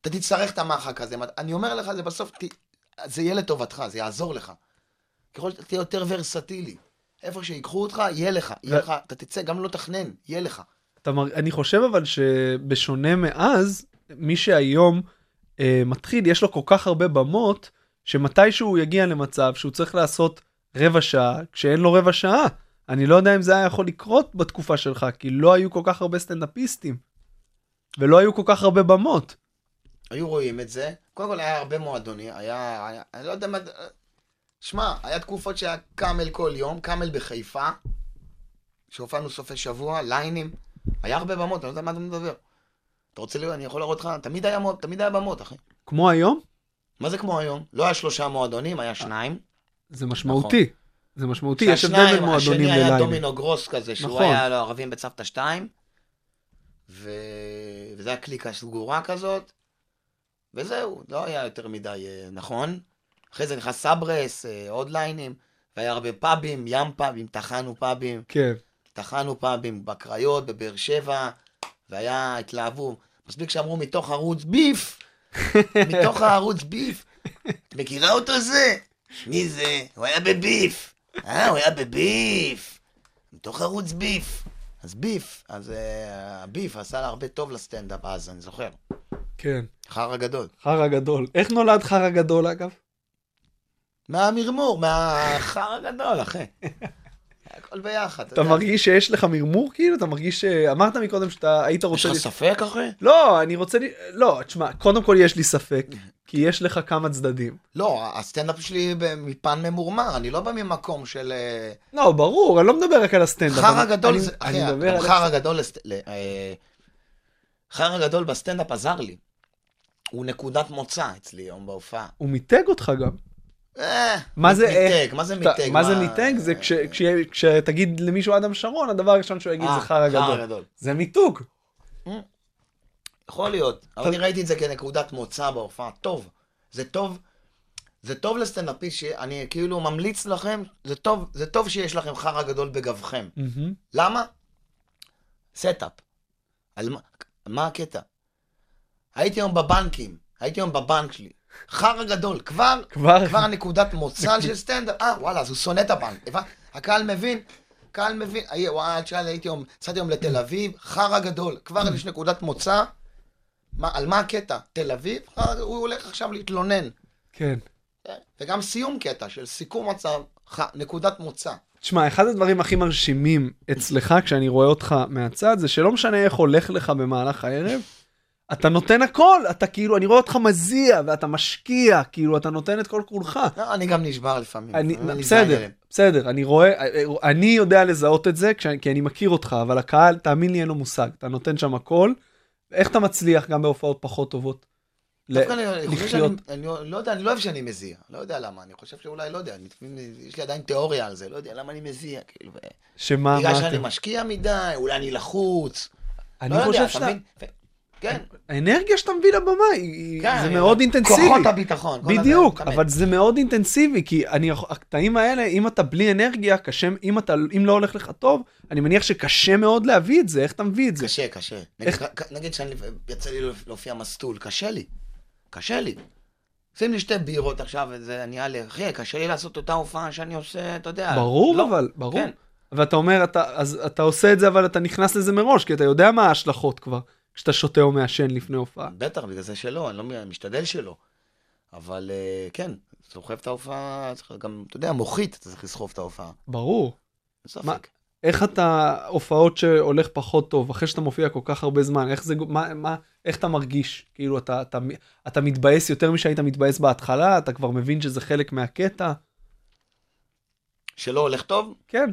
אתה תצטרך את המחק הזה. אני אומר לך, זה בסוף, ת- זה יהיה לטובתך, זה יעזור לך. ככל שאתה תהיה יותר ורסטילי, איפה שיקחו אותך, יהיה לך. יהיה ו- לך, אתה תצא, גם לא תכנן, יהיה לך. אתה מר... אני חושב אבל שבשונה מאז, מי שהיום אה, מתחיל, יש לו כל כך הרבה במות, שמתישהו הוא יגיע למצב שהוא צריך לעשות רבע שעה, כשאין לו רבע שעה. אני לא יודע אם זה היה יכול לקרות בתקופה שלך, כי לא היו כל כך הרבה סטנדאפיסטים, ולא היו כל כך הרבה במות. היו רואים את זה. קודם כל היה הרבה מועדונים, היה אני לא יודע מה... שמע, היה תקופות שהיה קאמל כל יום, קאמל בחיפה, שהופענו סופי שבוע, ליינים, היה הרבה במות, אני לא יודע מה אתה מדבר. אתה רוצה לראות, אני יכול להראות לך, תמיד היה, תמיד היה במות, אחי. כמו היום, מה זה כמו היום? לא היה שלושה מועדונים, היה שניים. זה משמעותי. זה משמעותי, יש הבדל בין מועדונים השני היה לליינים. דומינו גרוס כזה, שהוא נכון. היה לו ערבים בצוותא 2, ו... וזה היה קליקה סגורה כזאת, וזהו, לא היה יותר מדי אה, נכון. אחרי זה נכנס סברס, אה, עוד ליינים, והיה הרבה פאבים, ים פאבים, טחנו פאבים, כן. טחנו פאבים בקריות, בבאר שבע, והיה, התלהבו. מספיק שאמרו מתוך ערוץ ביף, מתוך הערוץ ביף. מכירה אותו זה? מי זה? הוא היה בביף. אה, הוא היה בביף. מתוך ערוץ ביף. אז ביף, אז אה, הביף עשה לה הרבה טוב לסטנדאפ אז, אני זוכר. כן. חרא גדול. חרא גדול. איך נולד חרא גדול, אגב? מהמרמור, מהחרא גדול, אחי. הכל ביחד. אתה. מרגיש שיש לך מרמור כאילו? אתה מרגיש ש... אמרת מקודם שאתה היית יש רוצה... לך ל- ספק, אחי? לא, אני רוצה... לא, תשמע, קודם כל יש לי ספק, כי יש לך כמה צדדים. לא, הסטנדאפ שלי מפן ממורמר, אני לא בא ממקום של... אה, לא, ברור, אני לא מדבר רק על הסטנדאפ. חרא גדול זה... אחי. חרא גדול... אה, חרא גדול בסטנדאפ עזר לי. הוא נקודת מוצא אצלי היום בהופעה. הוא מיתג אותך גם. אה, מה זה מיתג? מה זה אתה- מיתג? מה זה מיתג? זה כש- כשתגיד למישהו אדם שרון, הדבר הראשון שהוא יגיד אה, זה חרא גדול. זה מיתוג. יכול להיות, אבל אני ראיתי את זה כנקודת מוצא בהופעה. טוב, זה טוב, זה טוב לסטנדאפיסט, שאני כאילו ממליץ לכם, זה טוב, זה טוב שיש לכם חרא גדול בגבכם. למה? setup. על מה, מה הקטע? הייתי היום בבנקים, הייתי היום בבנק שלי. חרא גדול, כבר, כבר- כבר נקודת מוצא של סטנדאפ. אה, וואלה, אז הוא שונא את הבנק. הקהל מבין, קהל מבין. וואי, תשאל, הייתי היום, נסעתי היום לתל אביב, חרא גדול. כבר יש נקודת מוצא. מה, על מה הקטע? תל אביב? חרא, הוא הולך עכשיו להתלונן. כן. וגם סיום קטע של סיכום מצב, ח, נקודת מוצא. תשמע, אחד הדברים הכי מרשימים אצלך כשאני רואה אותך מהצד, זה שלא משנה איך הולך לך במהלך הערב, אתה נותן הכל, אתה כאילו, אני רואה אותך מזיע ואתה משקיע, כאילו, אתה נותן את כל כולך. לא, אני גם נשבר לפעמים. אני, אני בסדר, עליהם. בסדר, אני רואה, אני יודע לזהות את זה, כשאני- כי אני מכיר אותך, אבל הקהל, תאמין לי, אין לו מושג. אתה נותן שם הכל, איך אתה מצליח גם בהופעות פחות טובות? ל- דווקא אני- אני לחיות. שאני, לא יודע, אני לא אוהב שאני מזיע, לא יודע למה, אני חושב שאולי, לא יודע, אני, יש לי עדיין תיאוריה על זה, לא יודע למה אני מזיע, כאילו, שמה, בגלל מה שאני אתם? משקיע מדי, אולי אני לחוץ, אני לא חושב אתה שאתה... כן, האנרגיה שאתה מביא לבמה, היא- כן, זה אני- מאוד אינטנסיבי. כוחות הביטחון. בדיוק, הזה, אבל זה מאוד אינטנסיבי, כי אני, הקטעים האלה, אם אתה בלי אנרגיה, קשה, אם אתה, אם לא הולך לך טוב, אני מניח שקשה מאוד להביא את זה, איך אתה מביא את זה? קשה, קשה. נגיד, איך- נגיד שאני, יצא לי להופיע מסטול, קשה לי, קשה לי. שים לי שתי בירות עכשיו, וזה נהיה לי, אחי, קשה לי לעשות אותה הופעה שאני עושה, אתה יודע. ברור לא, אבל, ברור. כן. ואתה אומר, אתה, אז אתה עושה את זה, אבל אתה נכנס לזה מראש, כי אתה יודע מה ההשלכות כבר, כשאתה שותה או מעשן לפני הופעה. בטח, בגלל זה שלא, אני לא משתדל שלא. אבל אה, כן, סוחב את ההופעה, צריך גם, אתה יודע, מוחית, אתה צריך לסחוב את ההופעה. ברור. ספק. איך אתה, הופעות שהולך פחות טוב, אחרי שאתה מופיע כל כך הרבה זמן, איך זה, מה, מה, איך אתה מרגיש? כאילו, אתה, אתה, אתה מתבאס יותר משהיית מתבאס בהתחלה, אתה כבר מבין שזה חלק מהקטע? שלא הולך טוב? כן.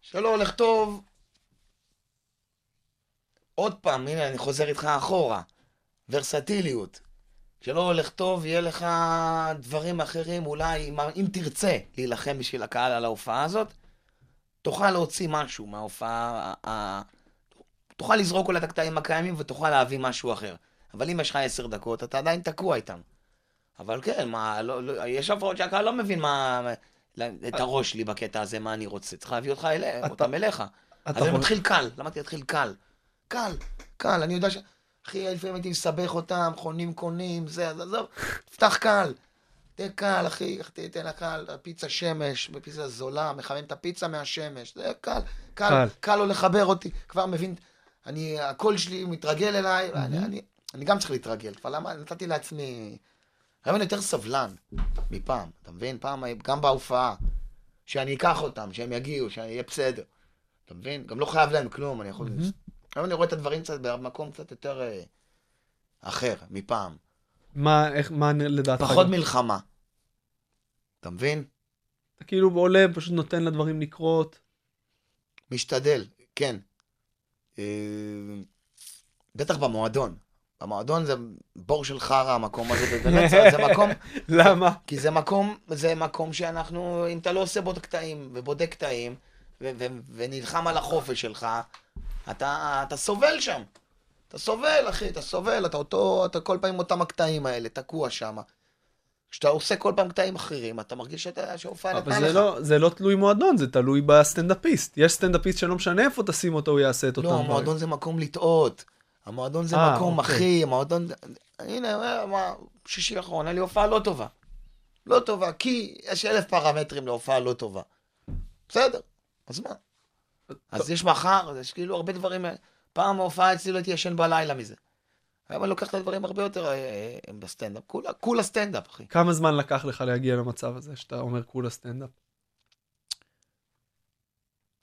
שלא הולך טוב. עוד פעם, הנה, אני חוזר איתך אחורה. ורסטיליות. כשלא הולך טוב, יהיה לך דברים אחרים, אולי, אם, אם תרצה להילחם בשביל הקהל על ההופעה הזאת, תוכל להוציא משהו מההופעה, ה- תוכל לזרוק אולי את הקטעים הקיימים ותוכל להביא משהו אחר. אבל אם יש לך עשר דקות, אתה עדיין תקוע איתם. אבל כן, מה, לא, לא, יש הופעות שהקהל לא מבין מה, את הראש שלי בקטע הזה, מה אני רוצה. צריך להביא אותך אליהם, אתה- אותם אליך. אתה אז אני מתחיל קל, למדתי להתחיל קל. קל, קל, אני יודע ש... אחי, לפעמים הייתי מסבך אותם, חונים קונים, זה, אז עזוב, תפתח קל. תהיה קל, אחי, תן לקל, פיצה שמש, בפיצה זולה, מחמם את הפיצה מהשמש, זה קל, קל, קל. קל לו לחבר אותי, כבר מבין, אני, הקול שלי מתרגל אליי, ואני, אני, אני גם צריך להתרגל, כבר למה, נתתי לעצמי, היום אני יותר סבלן מפעם, אתה מבין? פעם, גם בהופעה, שאני אקח אותם, שהם יגיעו, שאני אהיה בסדר, אתה מבין? גם לא חייב להם כלום, אני יכול... היום אני רואה את הדברים קצת במקום קצת יותר אה, אחר מפעם. מה, איך, מה לדעתך? פחות מלחמה. אתה מבין? אתה כאילו עולה, פשוט נותן לדברים לקרות. משתדל, כן. אה, בטח במועדון. במועדון זה בור של חרא המקום הזה, ובאמת זה, זה מקום, למה? כי זה מקום, זה מקום שאנחנו, אם אתה לא עושה בו את הקטעים, ובודק קטעים, ונלחם על החופש שלך, אתה, אתה סובל שם. אתה סובל, אחי, אתה סובל, אתה אותו, אתה כל פעם עם אותם הקטעים האלה, תקוע שם. כשאתה עושה כל פעם קטעים אחרים, אתה מרגיש שאתה- שההופעה אבל נתנה זה לך. לא, זה לא תלוי מועדון, זה תלוי בסטנדאפיסט. יש סטנדאפיסט שלא משנה איפה תשים אותו, הוא יעשה את אותם לא, דברים. המועדון זה מקום לטעות. המועדון זה אה, מקום, אוקיי. אחי, המועדון... הנה, אה, מה, שישי האחרון, היה לי הופעה לא טובה. לא טובה, כי יש אלף פרמטרים להופעה לא טובה. בסדר, אז מה? אז יש מחר, אז יש כאילו הרבה דברים... פעם ההופעה אצלי לא הייתי ישן בלילה מזה. היום אני לוקח את הדברים הרבה יותר אה, אה, בסטנדאפ. כולה, כולה סטנדאפ, אחי. כמה זמן לקח לך להגיע למצב הזה, שאתה אומר כולה סטנדאפ?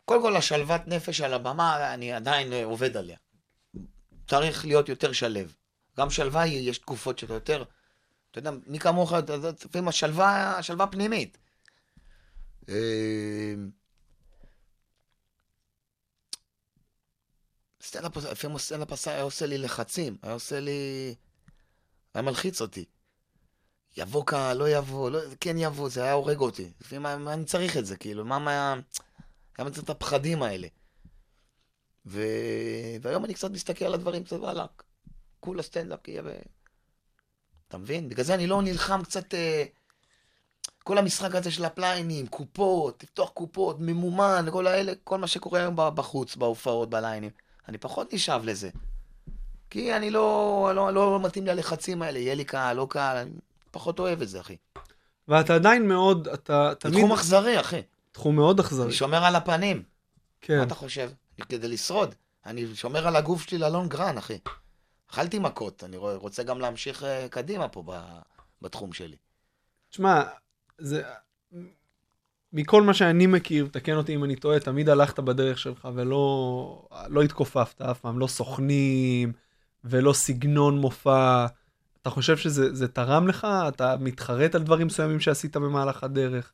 קודם כל, השלוות נפש על הבמה, אני עדיין אה, עובד עליה. צריך להיות יותר שלו. גם שלווה, יש תקופות שאתה יותר... אתה יודע, מי כמוך, אתה יודע, לפעמים השלווה, השלווה פנימית. סטנדאפ, לפעמים סטנדאפ עשה- היה עושה לי לחצים, היה עושה לי... היה מלחיץ אותי. יבוא קהל, לא יבוא, לא, כן יבוא, זה היה הורג אותי. לפעמים מה, אני צריך את זה, כאילו, מה, מה... למה צריך את הפחדים האלה? ו... והיום אני קצת מסתכל על הדברים, קצת וואלה, כולה סטנדאפ. ו... אתה מבין? בגלל זה אני לא נלחם קצת... אה, כל המשחק הזה של הליינים, קופות, לפתוח קופות, ממומן, כל האלה, כל מה שקורה היום בחוץ, בהופעות, בליינים. אני פחות נשאב לזה. כי אני לא, לא, לא מתאים לי הלחצים האלה, יהיה לי קהל, לא קהל, אני פחות אוהב את זה, אחי. ואתה עדיין מאוד, אתה תמיד... תחום אכזרי, אחי. תחום מאוד אכזרי. אני שומר על הפנים. כן. מה אתה חושב? כדי לשרוד. אני שומר על הגוף שלי ללונג גרן, אחי. אכלתי מכות, אני רוצה גם להמשיך אה, קדימה פה בתחום שלי. תשמע, זה... מכל מה שאני מכיר, תקן אותי אם אני טועה, תמיד הלכת בדרך שלך ולא לא התכופפת אף פעם, לא סוכנים ולא סגנון מופע. אתה חושב שזה זה תרם לך? אתה מתחרט על דברים מסוימים שעשית במהלך הדרך?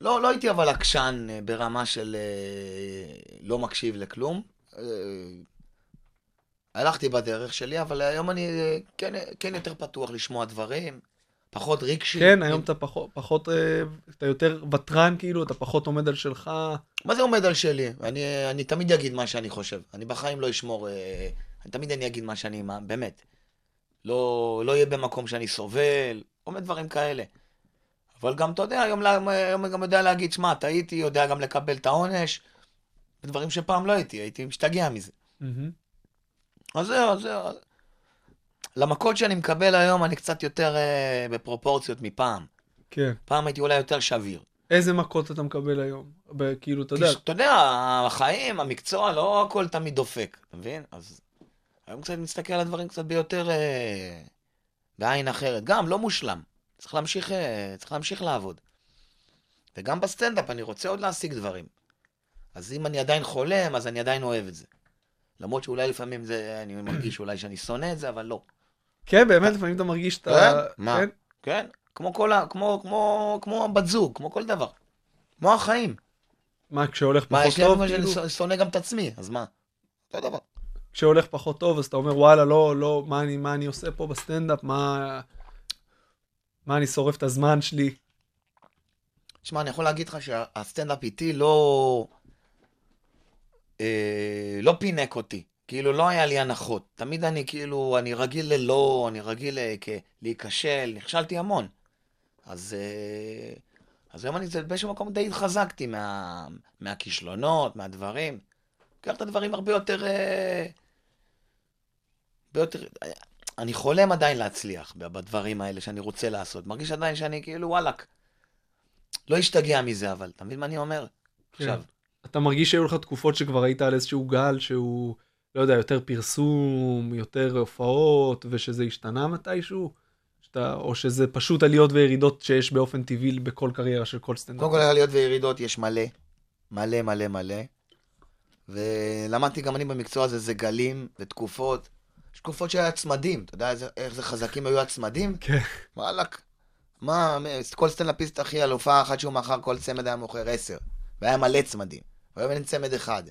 לא, לא הייתי אבל עקשן אה, ברמה של אה, לא מקשיב לכלום. אה, הלכתי בדרך שלי, אבל היום אני כן, כן יותר פתוח לשמוע דברים, פחות רגשי. כן, היום אתה פחות, פחות, אה, אתה יותר ותרן כאילו, אתה פחות עומד על שלך. מה זה עומד על שלי? אני, אני תמיד אגיד מה שאני חושב. אני בחיים לא אשמור... אה, אני תמיד אני אגיד מה שאני... מה- באמת. לא, לא אהיה במקום שאני סובל, כל מיני דברים כאלה. אבל גם, אתה יודע, היום, אני גם יודע להגיד, שמע, טעיתי, יודע גם לקבל את העונש. דברים שפעם לא הייתי, הייתי משתגע מזה. אז זהו, אז זהו. למכות שאני מקבל היום, אני קצת יותר אה, בפרופורציות מפעם. כן. פעם הייתי אולי יותר שביר. איזה מכות אתה מקבל היום? ב- כאילו, אתה יודע, אתה יודע, החיים, המקצוע, לא הכל תמיד דופק, אתה מבין? אז היום קצת מסתכל על הדברים קצת ביותר אה, בעין אחרת. גם, לא מושלם. צריך להמשיך, אה, צריך להמשיך לעבוד. וגם בסטנדאפ אני רוצה עוד להשיג דברים. אז אם אני עדיין חולם, אז אני עדיין אוהב את זה. למרות שאולי לפעמים זה, אני מרגיש אולי שאני שונא את זה, אבל לא. כן, באמת, לפעמים אתה מרגיש את ה... כן? מה? כן? כן? כמו כל ה... כמו, כמו, כמו בת זוג, כמו כל דבר. כמו החיים. מה, כשהולך מה, פחות יש לי טוב, הרבה כאילו? שאני שונא גם את עצמי, אז מה? אותו דבר. כשהולך פחות טוב, אז אתה אומר, וואלה, לא, לא, מה אני, מה אני עושה פה בסטנדאפ? מה... מה אני שורף את הזמן שלי? שמע, אני יכול להגיד לך שהסטנדאפ איתי לא... אה, לא פינק אותי. כאילו, לא היה לי הנחות. תמיד אני כאילו, אני רגיל ללא, אני רגיל ל- כ- להיכשל, נכשלתי המון. אז, אה, אז היום אני באיזשהו מקום די התחזקתי מה, מהכישלונות, מהדברים. לוקח את הדברים הרבה יותר... אה, הרבה יותר... אני חולם עדיין להצליח בדברים האלה שאני רוצה לעשות. מרגיש עדיין שאני כאילו, וואלאק. לא אשתגע מזה, אבל אתה מבין מה אני אומר? עכשיו, אתה מרגיש שהיו לך תקופות שכבר היית על איזשהו גל שהוא, לא יודע, יותר פרסום, יותר הופעות, ושזה השתנה מתישהו? שאתה, או שזה פשוט עליות וירידות שיש באופן טבעי בכל קריירה של כל סטנדאפ? קודם כל עליות וירידות יש מלא. מלא מלא מלא. ולמדתי גם אני במקצוע הזה, זה גלים ותקופות. יש תקופות שהיה צמדים, אתה יודע איזה- איך זה חזקים היו הצמדים? כן. וואלאק. מה, כל סטנדאפיסט אחי, על הופעה אחת שהוא מכר, כל צמד היה מוכר עשר. והיה מלא צמדים. והיום אין צמד אחד.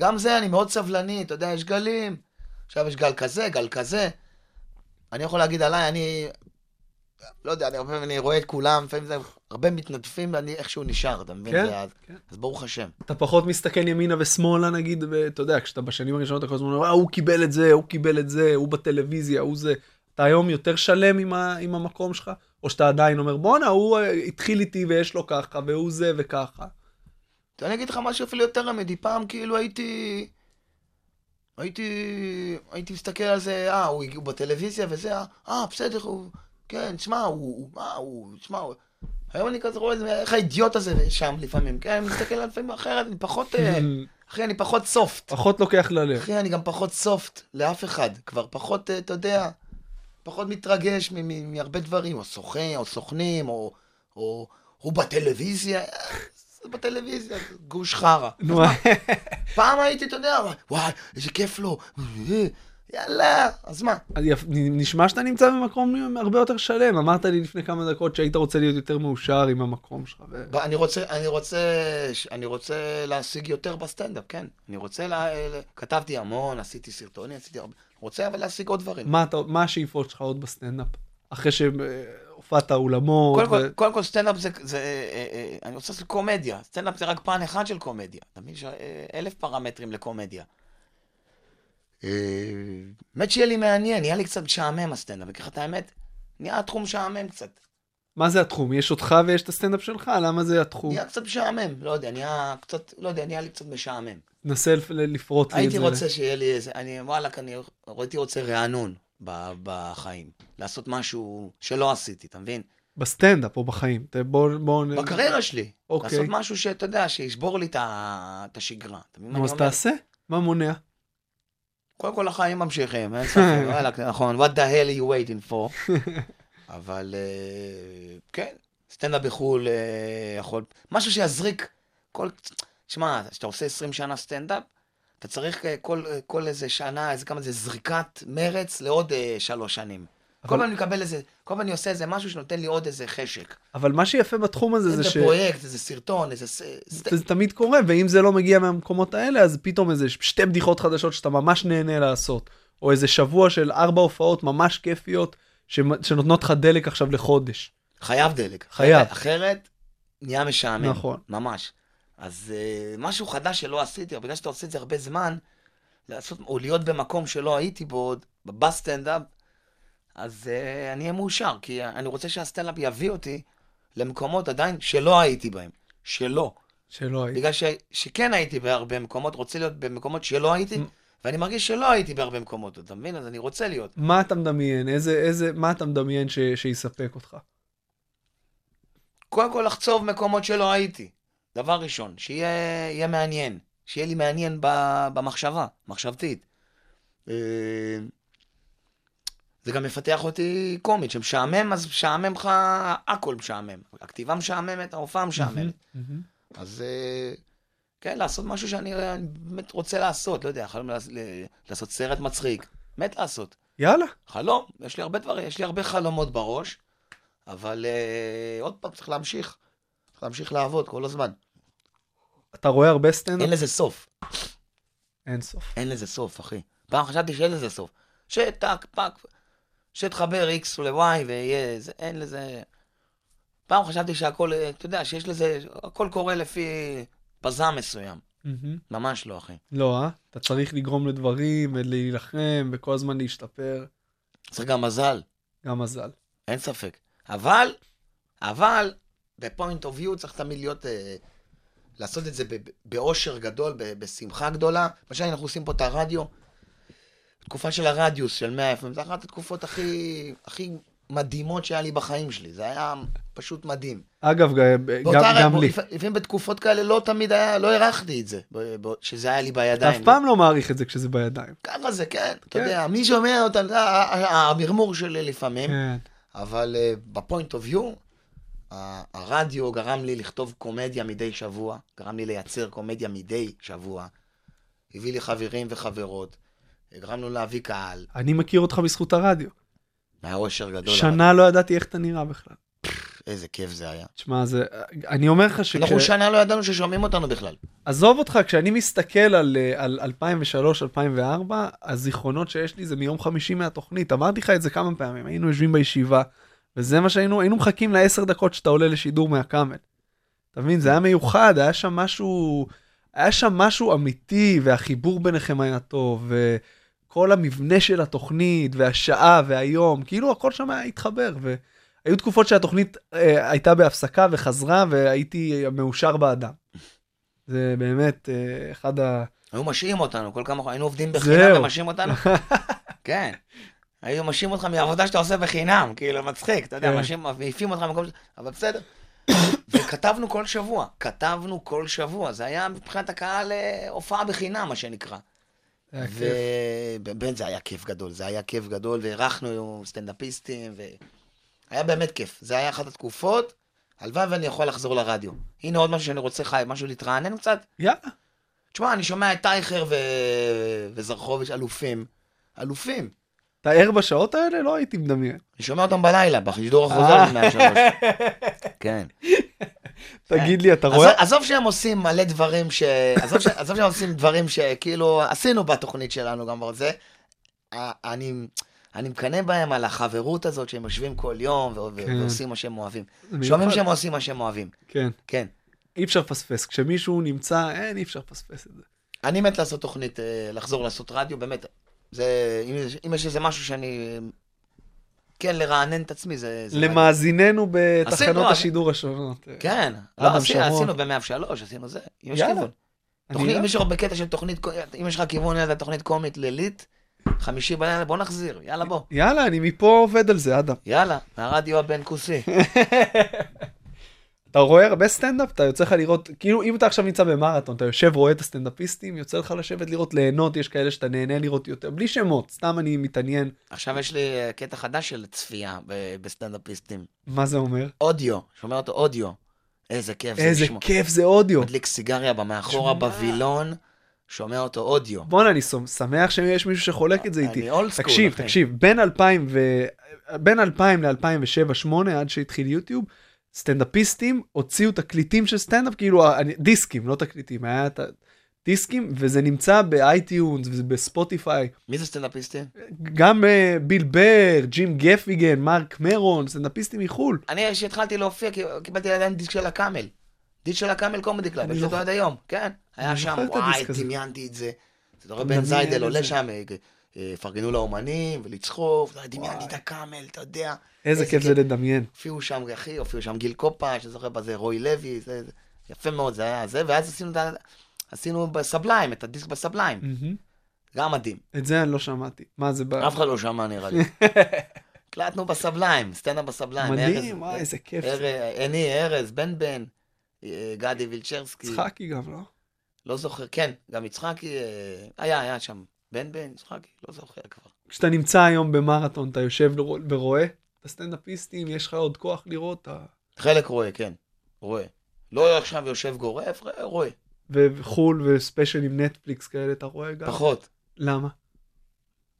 גם זה, אני מאוד סבלני, אתה יודע, יש גלים. עכשיו יש גל כזה, גל כזה. אני יכול להגיד עליי, אני... לא יודע, אני, הרבה פעמים אני רואה את כולם, לפעמים זה הרבה מתנדפים, ואני איכשהו נשאר, אתה מבין? כן, זה, כן. אז ברוך השם. אתה פחות מסתכל ימינה ושמאלה נגיד, ואתה יודע, כשאתה בשנים הראשונות אתה כל הזמן אומר, אה, הוא קיבל את זה, הוא קיבל את זה, הוא בטלוויזיה, הוא זה. אתה היום יותר שלם עם, ה, עם המקום שלך? או שאתה עדיין אומר, בואנה, הוא אה, התחיל איתי ויש לו ככה, והוא זה וככה. אני אגיד לך משהו אפילו יותר אמיתי, פעם כאילו הייתי... הייתי, הייתי מסתכל על זה, אה, הוא, הוא בטלוויזיה וזה, אה, אה, בסדר, הוא, כן, שמע, הוא, הוא, מה, הוא, שמע, הוא... היום אני כזה רואה את זה, איך האידיוט הזה שם לפעמים, כן, אני מסתכל על לפעמים אחרת, אני פחות, אה, אחי, אני פחות סופט. פחות לוקח ללב. אחי, אני גם פחות סופט לאף אחד. כבר פחות, אה, אתה יודע, פחות מתרגש מהרבה דברים, או סוכן, או סוכנים, או, או, או בטלוויזיה. אה, זה בטלוויזיה, גוש חרא. נו, פעם הייתי, אתה יודע, וואי, איזה כיף לו. אה, יאללה, אז מה? נשמע שאתה נמצא במקום הרבה יותר שלם. אמרת לי לפני כמה דקות שהיית רוצה להיות יותר מאושר עם המקום שלך. ו- אני רוצה, אני רוצה, אני רוצה להשיג יותר בסטנדאפ, כן. אני רוצה, לה, ל- כתבתי המון, עשיתי סרטונים, עשיתי הרבה. רוצה אבל להשיג עוד דברים. מה אתה- מה השאיפות שלך עוד בסטנדאפ? אחרי שהופעת אולמות. קודם כל, ו- קודם כל סטנדאפ זה, זה אה, אה, אני רוצה לעשות קומדיה. סטנדאפ זה רק פן אחד של קומדיה. אתה מבין? יש אה, אלף פרמטרים לקומדיה. אה, באמת שיהיה לי מעניין, נהיה לי קצת משעמם הסטנדאפ. אגיד לך את האמת, נהיה התחום משעמם קצת. מה זה התחום? יש אותך ויש את הסטנדאפ שלך? למה זה התחום? נהיה קצת משעמם, לא יודע, נהיה קצת, לא יודע, נהיה לי קצת משעמם. נסה לפ- לפרוט לי את זה. הייתי רוצה שיהיה לי איזה, אני, וואלכ, אני הייתי רוצה רענון בחיים. לעשות משהו שלא עשיתי, אתה מבין? בסטנדאפ או בחיים? בוא... בוא בקריירה שלי. אוקיי. לעשות משהו שאתה יודע, שישבור לי את השגרה. אתה מבין מה נו, אז? תעשה. מה מונע? קודם כל החיים ממשיכים, אין ספק, וואלכ, נכון, what the hell are you waiting for? אבל אה, כן, סטנדאפ בחו"ל אה, יכול, משהו שיזריק כל, שמע, כשאתה עושה 20 שנה סטנדאפ, אתה צריך אה, כל, אה, כל איזה שנה, איזה כמה זה זריקת מרץ לעוד אה, שלוש שנים. כל אבל- פעם אני מקבל איזה, כל פעם אני עושה איזה משהו שנותן לי עוד איזה חשק. אבל מה שיפה בתחום הזה זה איזה ש... פרויקט, איזה סרטון, איזה... סט- זה תמיד קורה, ואם זה לא מגיע מהמקומות האלה, אז פתאום איזה שתי בדיחות חדשות שאתה ממש נהנה לעשות. או איזה שבוע של ארבע הופעות ממש כיפיות, שמ- שנותנות לך דלק עכשיו לחודש. חייב דלק. חייב. אחרת נהיה משעמם. נכון. ממש. אז uh, משהו חדש שלא עשיתי, אבל בגלל שאתה עושה את זה הרבה זמן, לעשות, או להיות במקום שלא הייתי בו עוד, בסטנדאפ, אז uh, אני אהיה מאושר, כי אני רוצה שהסטנדאפ יביא אותי למקומות עדיין שלא הייתי בהם. שלא. שלא היית. בגלל ש, שכן הייתי בהרבה מקומות, רוצה להיות במקומות שלא הייתי, ואני מרגיש שלא הייתי בהרבה מקומות, אתה מבין? אז אני רוצה להיות. מה אתה מדמיין? איזה, איזה, מה אתה מדמיין ש, שיספק אותך? קודם כל לחצוב מקומות שלא הייתי. דבר ראשון, שיהיה יהיה מעניין. שיהיה לי מעניין במחשבה, מחשבתית. אה, זה גם מפתח אותי קומית, שמשעמם, אז משעמם לך, הכל משעמם. הכתיבה משעממת, ההופעה משעממת. אז אה, כן, לעשות משהו שאני אני באמת רוצה לעשות, לא יודע, חלום לעשות סרט מצחיק. מת לעשות. יאללה. חלום, יש לי הרבה דברים, יש לי הרבה חלומות בראש, אבל אה, עוד פעם, צריך להמשיך. צריך להמשיך לעבוד כל הזמן. אתה רואה הרבה סטנדאפ? אין לזה סוף. אין סוף. אין לזה סוף, אחי. פעם חשבתי שאין לזה סוף. שטק, פק, שתחבר X ל-Y ויהיה, זה, אין לזה... פעם חשבתי שהכל, אה, אתה יודע, שיש לזה, הכל קורה לפי פזם מסוים. מהמם. ממש לא, אחי. לא, אה? אתה צריך לגרום לדברים ולהילחם וכל הזמן להשתפר. צריך גם מזל, גם מזל. אין ספק. אבל, אבל, בפוינט אוף יו צריך תמיד להיות, אה, לעשות את זה באושר גדול, בשמחה גדולה. למשל, אנחנו עושים פה את הרדיו, תקופה של הרדיוס של 100 FM, זו אחת התקופות הכי, הכי מדהימות שהיה לי בחיים שלי. זה היה פשוט מדהים. אגב, גם, גם לי. לפ- לפעמים בתקופות כאלה לא תמיד היה, לא הערכתי את זה, שזה היה לי אתה בידיים. אף פעם לא מעריך את זה כשזה בידיים. ככה זה, כן. אתה כן. יודע, מי שומע אותה, אתה יודע, ה- ה- המרמור שלי לפעמים. כן. אבל בפוינט אוף יו, הרדיו גרם לי לכתוב קומדיה מדי שבוע, גרם לי לייצר קומדיה מדי שבוע. הביא לי חברים וחברות, גרם לנו להביא קהל, אני מכיר אותך בזכות הרדיו. היה אושר גדול. שנה לא ידעתי איך אתה נראה בכלל. איזה כיף זה היה. תשמע, זה... אני אומר לך שכש... אנחנו שנה לא ידענו ששומעים אותנו בכלל. עזוב אותך, כשאני מסתכל על, אה, על 2003-2004, הזיכרונות שיש לי זה מיום חמישי מהתוכנית. אמרתי לך את זה כמה פעמים, היינו יושבים בישיבה, וזה מה שהיינו, היינו מחכים לעשר דקות שאתה עולה לשידור מהקאמל. אתה מבין? זה היה מיוחד, היה שם משהו, היה שם משהו אמיתי, והחיבור ביניכם היה טוב, וכל המבנה של התוכנית, והשעה, והיום, כאילו הכל שם היה התחבר, והיו תקופות שהתוכנית אה, הייתה בהפסקה וחזרה, והייתי מאושר באדם. זה באמת אה, אחד ה... היו משעים אותנו, כל כמה, היינו עובדים. בחינם ומשעים אותנו. כן. היו משעים אותך מהעבודה שאתה עושה בחינם, כאילו, מצחיק, אתה יודע, כן. משעים, מעיפים אותך ממקום, אבל בסדר. וכתבנו כל שבוע, כתבנו כל שבוע, זה היה מבחינת הקהל אה, הופעה בחינם, מה שנקרא. ובאמת זה היה כיף גדול, זה היה כיף גדול, ואירחנו סטנדאפיסטים, והיה באמת כיף. זה היה אחת התקופות, הלוואי ואני יכול לחזור לרדיו. הנה עוד משהו שאני רוצה, חי, משהו להתרענן קצת. יאללה. תשמע, אני שומע את טייכר ו... וזרחוביץ' אלופים. אלופים. אתה ער בשעות האלה? לא הייתי מדמיין. אני שומע אותם בלילה, בשידור החוזר אה. של 103. כן. תגיד לי, אתה רואה? עזוב שהם עושים מלא דברים ש... עזוב, שהם עושים דברים שכאילו עשינו בתוכנית שלנו גם בזה. אני, אני מקנא בהם על החברות הזאת שהם יושבים כל יום. כן. ועושים מה שהם אוהבים. שומעים. שהם עושים מה שהם אוהבים. כן. כן. אי אפשר לפספס. כשמישהו נמצא, אין, אי אפשר לפספס את זה. אני מת לעשות תוכנית, אה, לחזור לעשות רדיו, באמת. זה, אם, יש- אם יש איזה משהו שאני... כן, לרענן את עצמי, זה... זה. למאזיננו בתחנות השידור השונות. כן. לא, עשינו. עשינו ב-103, עשינו זה. אם יש. כיוון. תוכנית, לא- אם יש לך בקטע של תוכנית, אם יש לך כיוון ליד התוכנית קומית לילית, חמישי בלילה, בוא נחזיר, יאללה בוא. יאללה, אני מפה עובד על זה, אדם. יאללה, מהרדיו הבן כוסי. אתה רואה הרבה סטנדאפ? אתה יוצא לך לראות, כאילו אם אתה עכשיו נמצא במרתון, אתה יושב רואה את הסטנדאפיסטים, יוצא לך לשבת לראות, ליהנות, יש כאלה שאתה נהנה לראות יותר, בלי שמות, סתם אני מתעניין. עכשיו יש לי קטע חדש של צפייה בסטנדאפיסטים. מה זה אומר? אודיו, שומע אותו אודיו. איזה כיף זה איזה לשמוע. כיף זה אודיו. מדליק סיגריה במאחורה. בווילון, שומע אותו אודיו. בואנה, אני שמח שיש מישהו שחולק את זה איתי. אני old school, תקשיב. תקשיב, בין 2000 ו... בין 2000 ל-2007-2008, עד שהתחיל יוטיוב, סטנדאפיסטים הוציאו תקליטים של סטנדאפ, כאילו, אני- דיסקים, לא תקליטים, היה את הדיסקים, וזה נמצא ב iTunes וב Spotify. מי זה סטנדאפיסטים? גם אה, ביל בר, ג'ים גפיגן, מרק מרון, סטנדאפיסטים מחו"ל. אני, כשהתחלתי להופיע, קיבלתי לידיים דיסק של הקאמל. דיסק של הקאמל קומדי קלאב, יש אותו זוכר- עד היום, כן. היה אני שם, וואי. דמיינתי את זה. אתה רואה בן מדמיין זיידל עולה. שם, אה, פרגנו לאומנים אתה יודע, דמיינתי את הקאמל, אתה יודע. איזה כיף זה לדמיין. הופיעו שם, אחי, הופיעו שם גיל קופה, שזוכר בזה, רוי לוי, זה, זה, יפה מאוד, זה היה זה, ואז עשינו, עשינו בסבליים, את הדיסק בסבליים, מהמם. גם מדהים. את זה אני לא שמעתי. מה זה? ב- אף אחד לא שמע נראה לי. הקלטנו בסבליים, סטנדאפ בסבליים. מדהים, ארז- וואי, איזה כיף. אני, ארז, בן בן, אה, גדי וילצ'רסקי. יצחקי גם, לא? לא זוכר, כן, גם יצחקי, אה, היה, היה שם. בן בן, יצחקי, לא זוכר כבר. כשאתה נמצא היום במרתון, אתה יושב ורואה את הסטנדאפיסטים, יש לך עוד כוח לראות, חלק רואה, כן, רואה. לא עכשיו יושב גורף, רואה. וחו"ל וספיישל עם נטפליקס כאלה, אתה רואה גם? פחות. למה?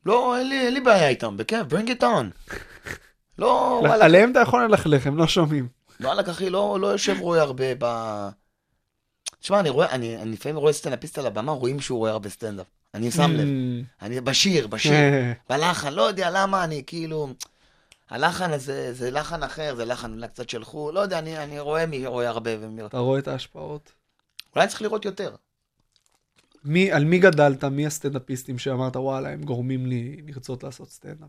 לא, אין לי, אין לי בעיה איתם, בכיף, bring it on. לא, וואלה, עליהם אתה יכול ללכלך, הם לא שומעים. וואלכ, אחי, לא, לא יושב רואה הרבה ב... תשמע, אני רואה, אני, אני לפעמים רואה סטנדאפיסט על הבמה, רואים שהוא רואה הרבה סטנדאפ. אני שם לב. Mm. אני, בשיר, בשיר. אה, בלחן, לא יודע למה, אני כאילו... הלחן הזה, זה לחן אחר, זה לחן אולי קצת של חו"ל, לא יודע, אני, אני רואה מי רואה הרבה ומי... אתה רואה את ההשפעות. אולי צריך לראות יותר. מי, על מי גדלת? מי הסטנדאפיסטים שאמרת, וואלה, הם גורמים לי לרצות לעשות סטנדאפ?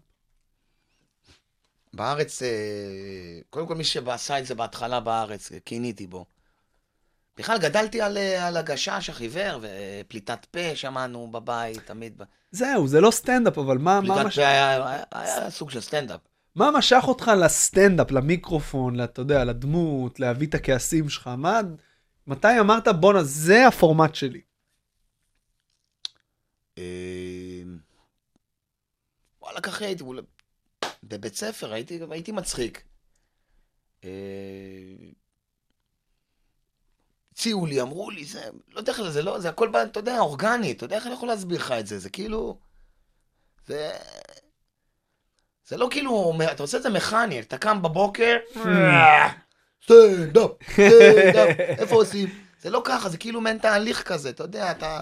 בארץ, אה, קודם כל מי שעשה את זה בהתחלה בארץ, אה, קינאתי בו. בכלל גדלתי על, אה, על הגשש החיוור ופליטת פה שמענו בבית, תמיד. זהו, זה לא סטנדאפ, אבל מה, מה, פליטת מש... פה היה, היה, היה סוג של סטנדאפ. מה משך אותך לסטנדאפ, למיקרופון, אתה יודע, לדמות, להביא את הכעסים שלך? מה, מתי אמרת, בואנה, זה הפורמט שלי? אה, וואלה, ככה הייתי, בבית ספר הייתי, הייתי מצחיק. הציעו לי, אמרו לי, זה, לא יודע איך, זה לא, זה הכל, בא, אתה יודע, אורגני, אתה יודע איך אני יכול להסביר לך את זה, זה כאילו, זה, זה לא כאילו, אתה עושה את זה מכני, אתה קם בבוקר, סטנדאפ, סטנדאפ, איפה עושים? זה לא ככה, זה כאילו מעין תהליך כזה, אתה יודע, אתה,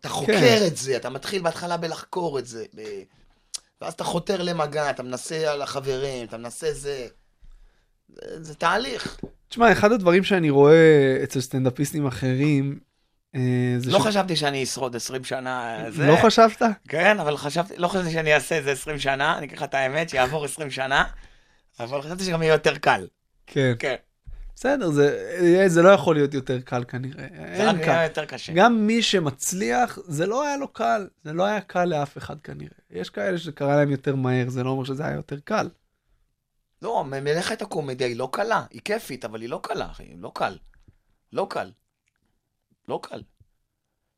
אתה חוקר את זה, אתה מתחיל בהתחלה בלחקור את זה. ואז אתה חותר למגע, אתה מנסה על החברים, אתה מנסה זה... זה, זה תהליך. תשמע, אחד הדברים שאני רואה אצל סטנדאפיסטים אחרים, אה, זה לא חשבתי שאני אשרוד 20 שנה. זה... לא חשבת? כן, אבל חשבתי, לא חשבתי שאני אעשה את זה 20 שנה, אני לך את האמת, שיעבור 20 שנה, אבל חשבתי שגם יהיה יותר קל. כן. כן. בסדר, זה, זה לא יכול להיות יותר קל כנראה. זה רק קל. היה יותר קשה. גם מי שמצליח, זה לא היה לו קל. זה לא היה קל לאף אחד כנראה. יש כאלה שזה קרה להם יותר מהר, זה לא אומר שזה היה יותר קל. לא, מלאכת הקומדיה היא לא קלה, היא כיפית, אבל היא לא קלה, אחי, לא קל. לא קל. לא קל.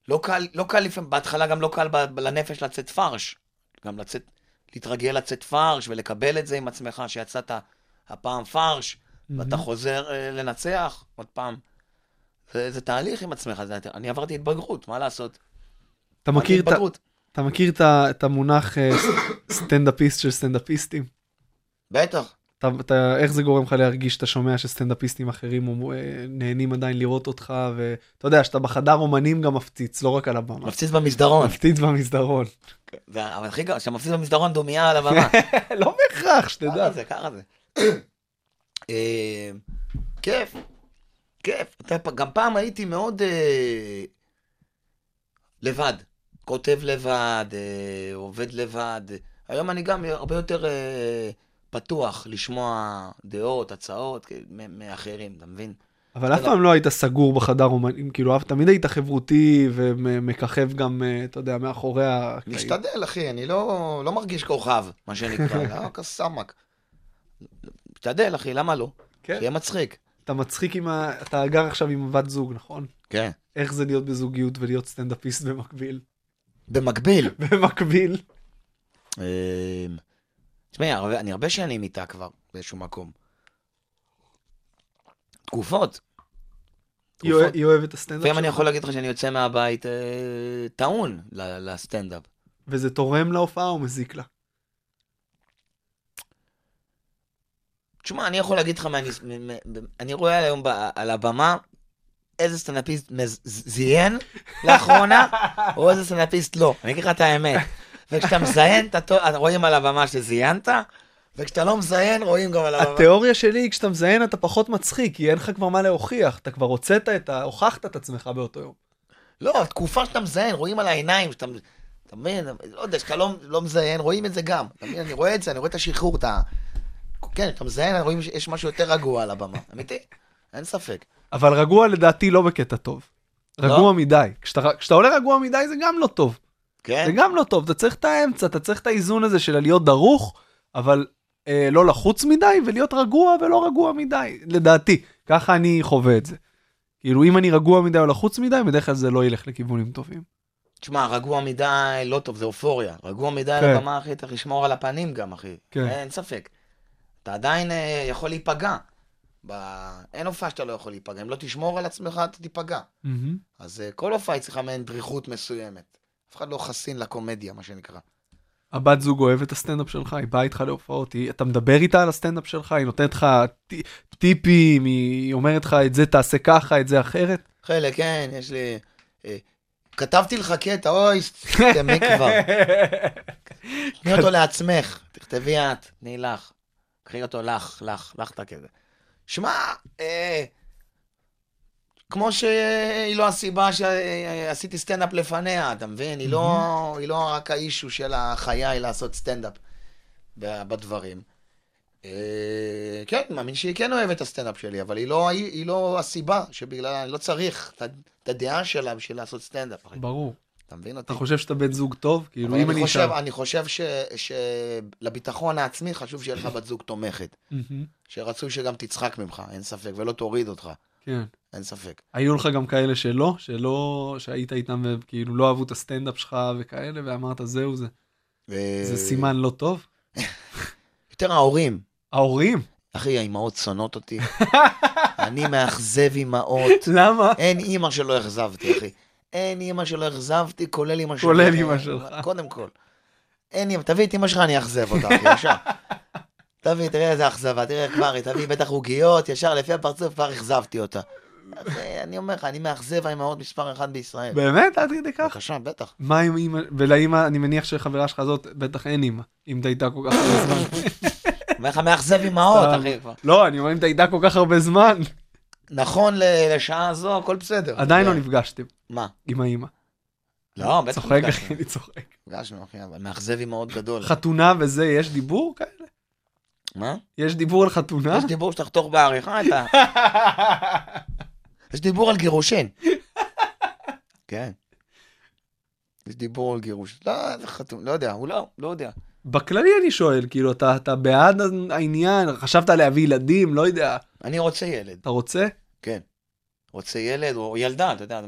לא קל, לא קל לפעמים, בהתחלה גם לא קל ב- לנפש לצאת פרש. גם לצאת, להתרגל לצאת פרש ולקבל את זה עם עצמך, שיצאת הפעם פרש, ואתה חוזר אה, לנצח עוד פעם. זה, זה תהליך עם עצמך, זה, אני עברתי התבגרות, מה לעשות? אתה מכיר, את. אתה מכיר את, את המונח אה, סטנדאפיסט של סטנדאפיסטים? בטח. אתה, אתה, איך זה גורם לך להרגיש שאתה שומע שסטנדאפיסטים אחרים אה, נהנים עדיין לראות אותך, ואתה יודע שאתה בחדר אומנים גם מפציץ, לא רק על הבמה. מפציץ במסדרון. מפציץ במסדרון. זה- אבל הכי גרוע, כשאתה מפציץ במסדרון דומייה על הבמה. לא בהכרח, שתדע. ככה זה, ככה זה. אה, כיף, כיף. אתה גם פעם הייתי מאוד אה, לבד. כותב לבד, אה, עובד לבד. היום אני גם הרבה יותר אה, פתוח לשמוע דעות, הצעות מאחרים, אתה מבין? אבל אף פעם לא היית סגור בחדר אומנים, כאילו, תמיד היית חברותי ומככב גם, אה, אתה יודע, מאחורי הקלעים. משתדל, אחי, אני לא, לא מרגיש כוכב, מה שנקרא, לא כסמק. משתדל, אחי, למה לא? כן. שיהיה מצחיק. אתה מצחיק עם ה... אתה גר עכשיו עם בת זוג, נכון? כן. איך זה להיות בזוגיות ולהיות סטנדאפיסט במקביל? במקביל, במקביל. תשמעי, אני הרבה שנים איתה כבר, באיזשהו מקום. תקופות. היא אוהבת את הסטנדאפ לפעמים אני שלך? יכול להגיד לך שאני יוצא מהבית אה, טעון לסטנדאפ. וזה תורם להופעה או מזיק לה? תשמע, אני יכול להגיד לך, אני רואה היום על הבמה איזה סטנדאפיסט זיין לאחרונה, או איזה סטנדאפיסט לא. אני אגיד לך את האמת. וכשאתה מזיין, אתה רואים על הבמה שזיינת, וכשאתה לא מזיין, רואים גם על הבמה. התיאוריה שלי היא כשאתה מזיין אתה פחות מצחיק, כי אין לך כבר מה להוכיח, אתה כבר הוצאת את ה... הוכחת את עצמך באותו יום. לא, התקופה שאתה מזיין, רואים על העיניים, שאתה... אתה מבין? לא יודע, שאתה לא, לא מזיין, רואים את זה גם. אתה מבין? אני רואה את זה, אני רואה את השחרור, את ה... כן, כשאתה מזיין, רואים שיש משהו יותר רגוע על הבמה. אמיתי, אין ספק. אבל רגוע לדעתי לא בקטע טוב. רגוע לא? מדי. כשאתה, כשאתה עולה רגוע מדי זה גם לא טוב. כן? זה גם לא טוב, אתה צריך את האמצע, אתה צריך את האיזון הזה של להיות דרוך, אבל אה, לא לחוץ מדי, ולהיות רגוע ולא רגוע מדי, לדעתי. ככה אני חווה את זה. כאילו, אם אני רגוע מדי או לחוץ מדי, בדרך כלל זה לא ילך לכיוונים טובים. תשמע, רגוע מדי, לא טוב, זה אופוריה. רגוע מדי על כן. הבמה, אחי, צריך לשמור על הפנים גם, אחי. כן. אין ספק. אתה עדיין אה, יכול להיפגע. ב... אין הופעה שאתה לא יכול להיפגע. אם לא תשמור על עצמך, אתה תיפגע. אז אה, כל הופעה היא צריכה מעין דריכות מסוימת. אף אחד לא חסין לקומדיה, מה שנקרא. הבת זוג אוהבת את הסטנדאפ שלך, היא באה איתך להופעות, היא, אתה מדבר איתה על הסטנדאפ שלך, היא נותנת לך טי- טיפים, היא אומרת לך את זה תעשה ככה, את זה אחרת. חלק, כן, יש לי... אה, כתבתי לך קטע, אוי, תמי כבר. תני אותו לעצמך, תכתבי את, תני לך. קחי אותו לך, לך, לך את הקטע. שמע, אה, כמו שהיא לא הסיבה שעשיתי סטנדאפ לפניה, אתה מבין? היא לא, היא לא רק ה issue של החיי לעשות סטנדאפ בדברים. אה, כן, מאמין שהיא כן אוהבת את הסטנדאפ שלי, אבל היא לא, היא, היא לא הסיבה שבגללה אני לא צריך את, הדעה שלה בשביל לעשות סטנדאפ. ברור. אתה מבין אותי? אתה חושב שאתה בן זוג טוב? כאילו, אם אני חושב. אני חושב שלביטחון העצמי חשוב שיהיה לך בת זוג תומכת. שרצוי שגם תצחק ממך, אין ספק, ולא תוריד אותך, כן. אין ספק. היו לך גם כאלה שלא, שלא, שהיית איתם וכאילו לא אהבו את הסטנדאפ שלך וכאלה, ואמרת זהו זה. ו- זה סימן לא טוב? יותר ההורים. ההורים? אחי, האימהות שונאות אותי. אני מאכזב אימהות. למה? אין אימא שלא אכזבתי, אחי. אין אימא שלא אכזבתי, כולל אימא שלך. כולל אימא שלך. קודם כל. אין אימא, תביא את אימא שלך, אני אאכזב אותה, אחי, ישר. תביא, תראה איזה אכזבה, תראה כבר, היא תביא בטח עוגיות, ישר לפי הפרצוף כבר אכזבתי אותה. אחי, אני אומר לך, אני מאכזב האימהות מספר אחת בישראל. באמת? עד כדי כך? בבקשה, בטח. מה עם אימא, ולאימא, אני מניח שחברה שלך זאת, בטח אין אימא, אם אתה איתה כל כך הרבה זמן. אומר לך, מאכזב אימהות. אחי, כבר. לא, אני אומר אם אתה איתה כל כך הרבה זמן. נכון לשעה הזו, הכל בסדר. עדיין לא זה- נפגשתם מה? עם האימא. לא, בטח צוחק נפגשנו. אחי, אני צוחק. נפגשנו, אחי, אבל מאכזב אימהות גדול. חתונה וזה, יש דיבור כאלה? מה? יש דיבור על חתונה? יש דיבור שתחתוך בעריכה את ה... יש דיבור על גירושין. כן. יש דיבור על גירוש. לא, זה חתום, לא יודע, הוא לא, לא יודע. בכללי אני שואל, כאילו, אתה, אתה בעד העניין? חשבת להביא ילדים? לא יודע. אני רוצה ילד, אתה רוצה? כן. רוצה ילד או ילדה, אתה יודע,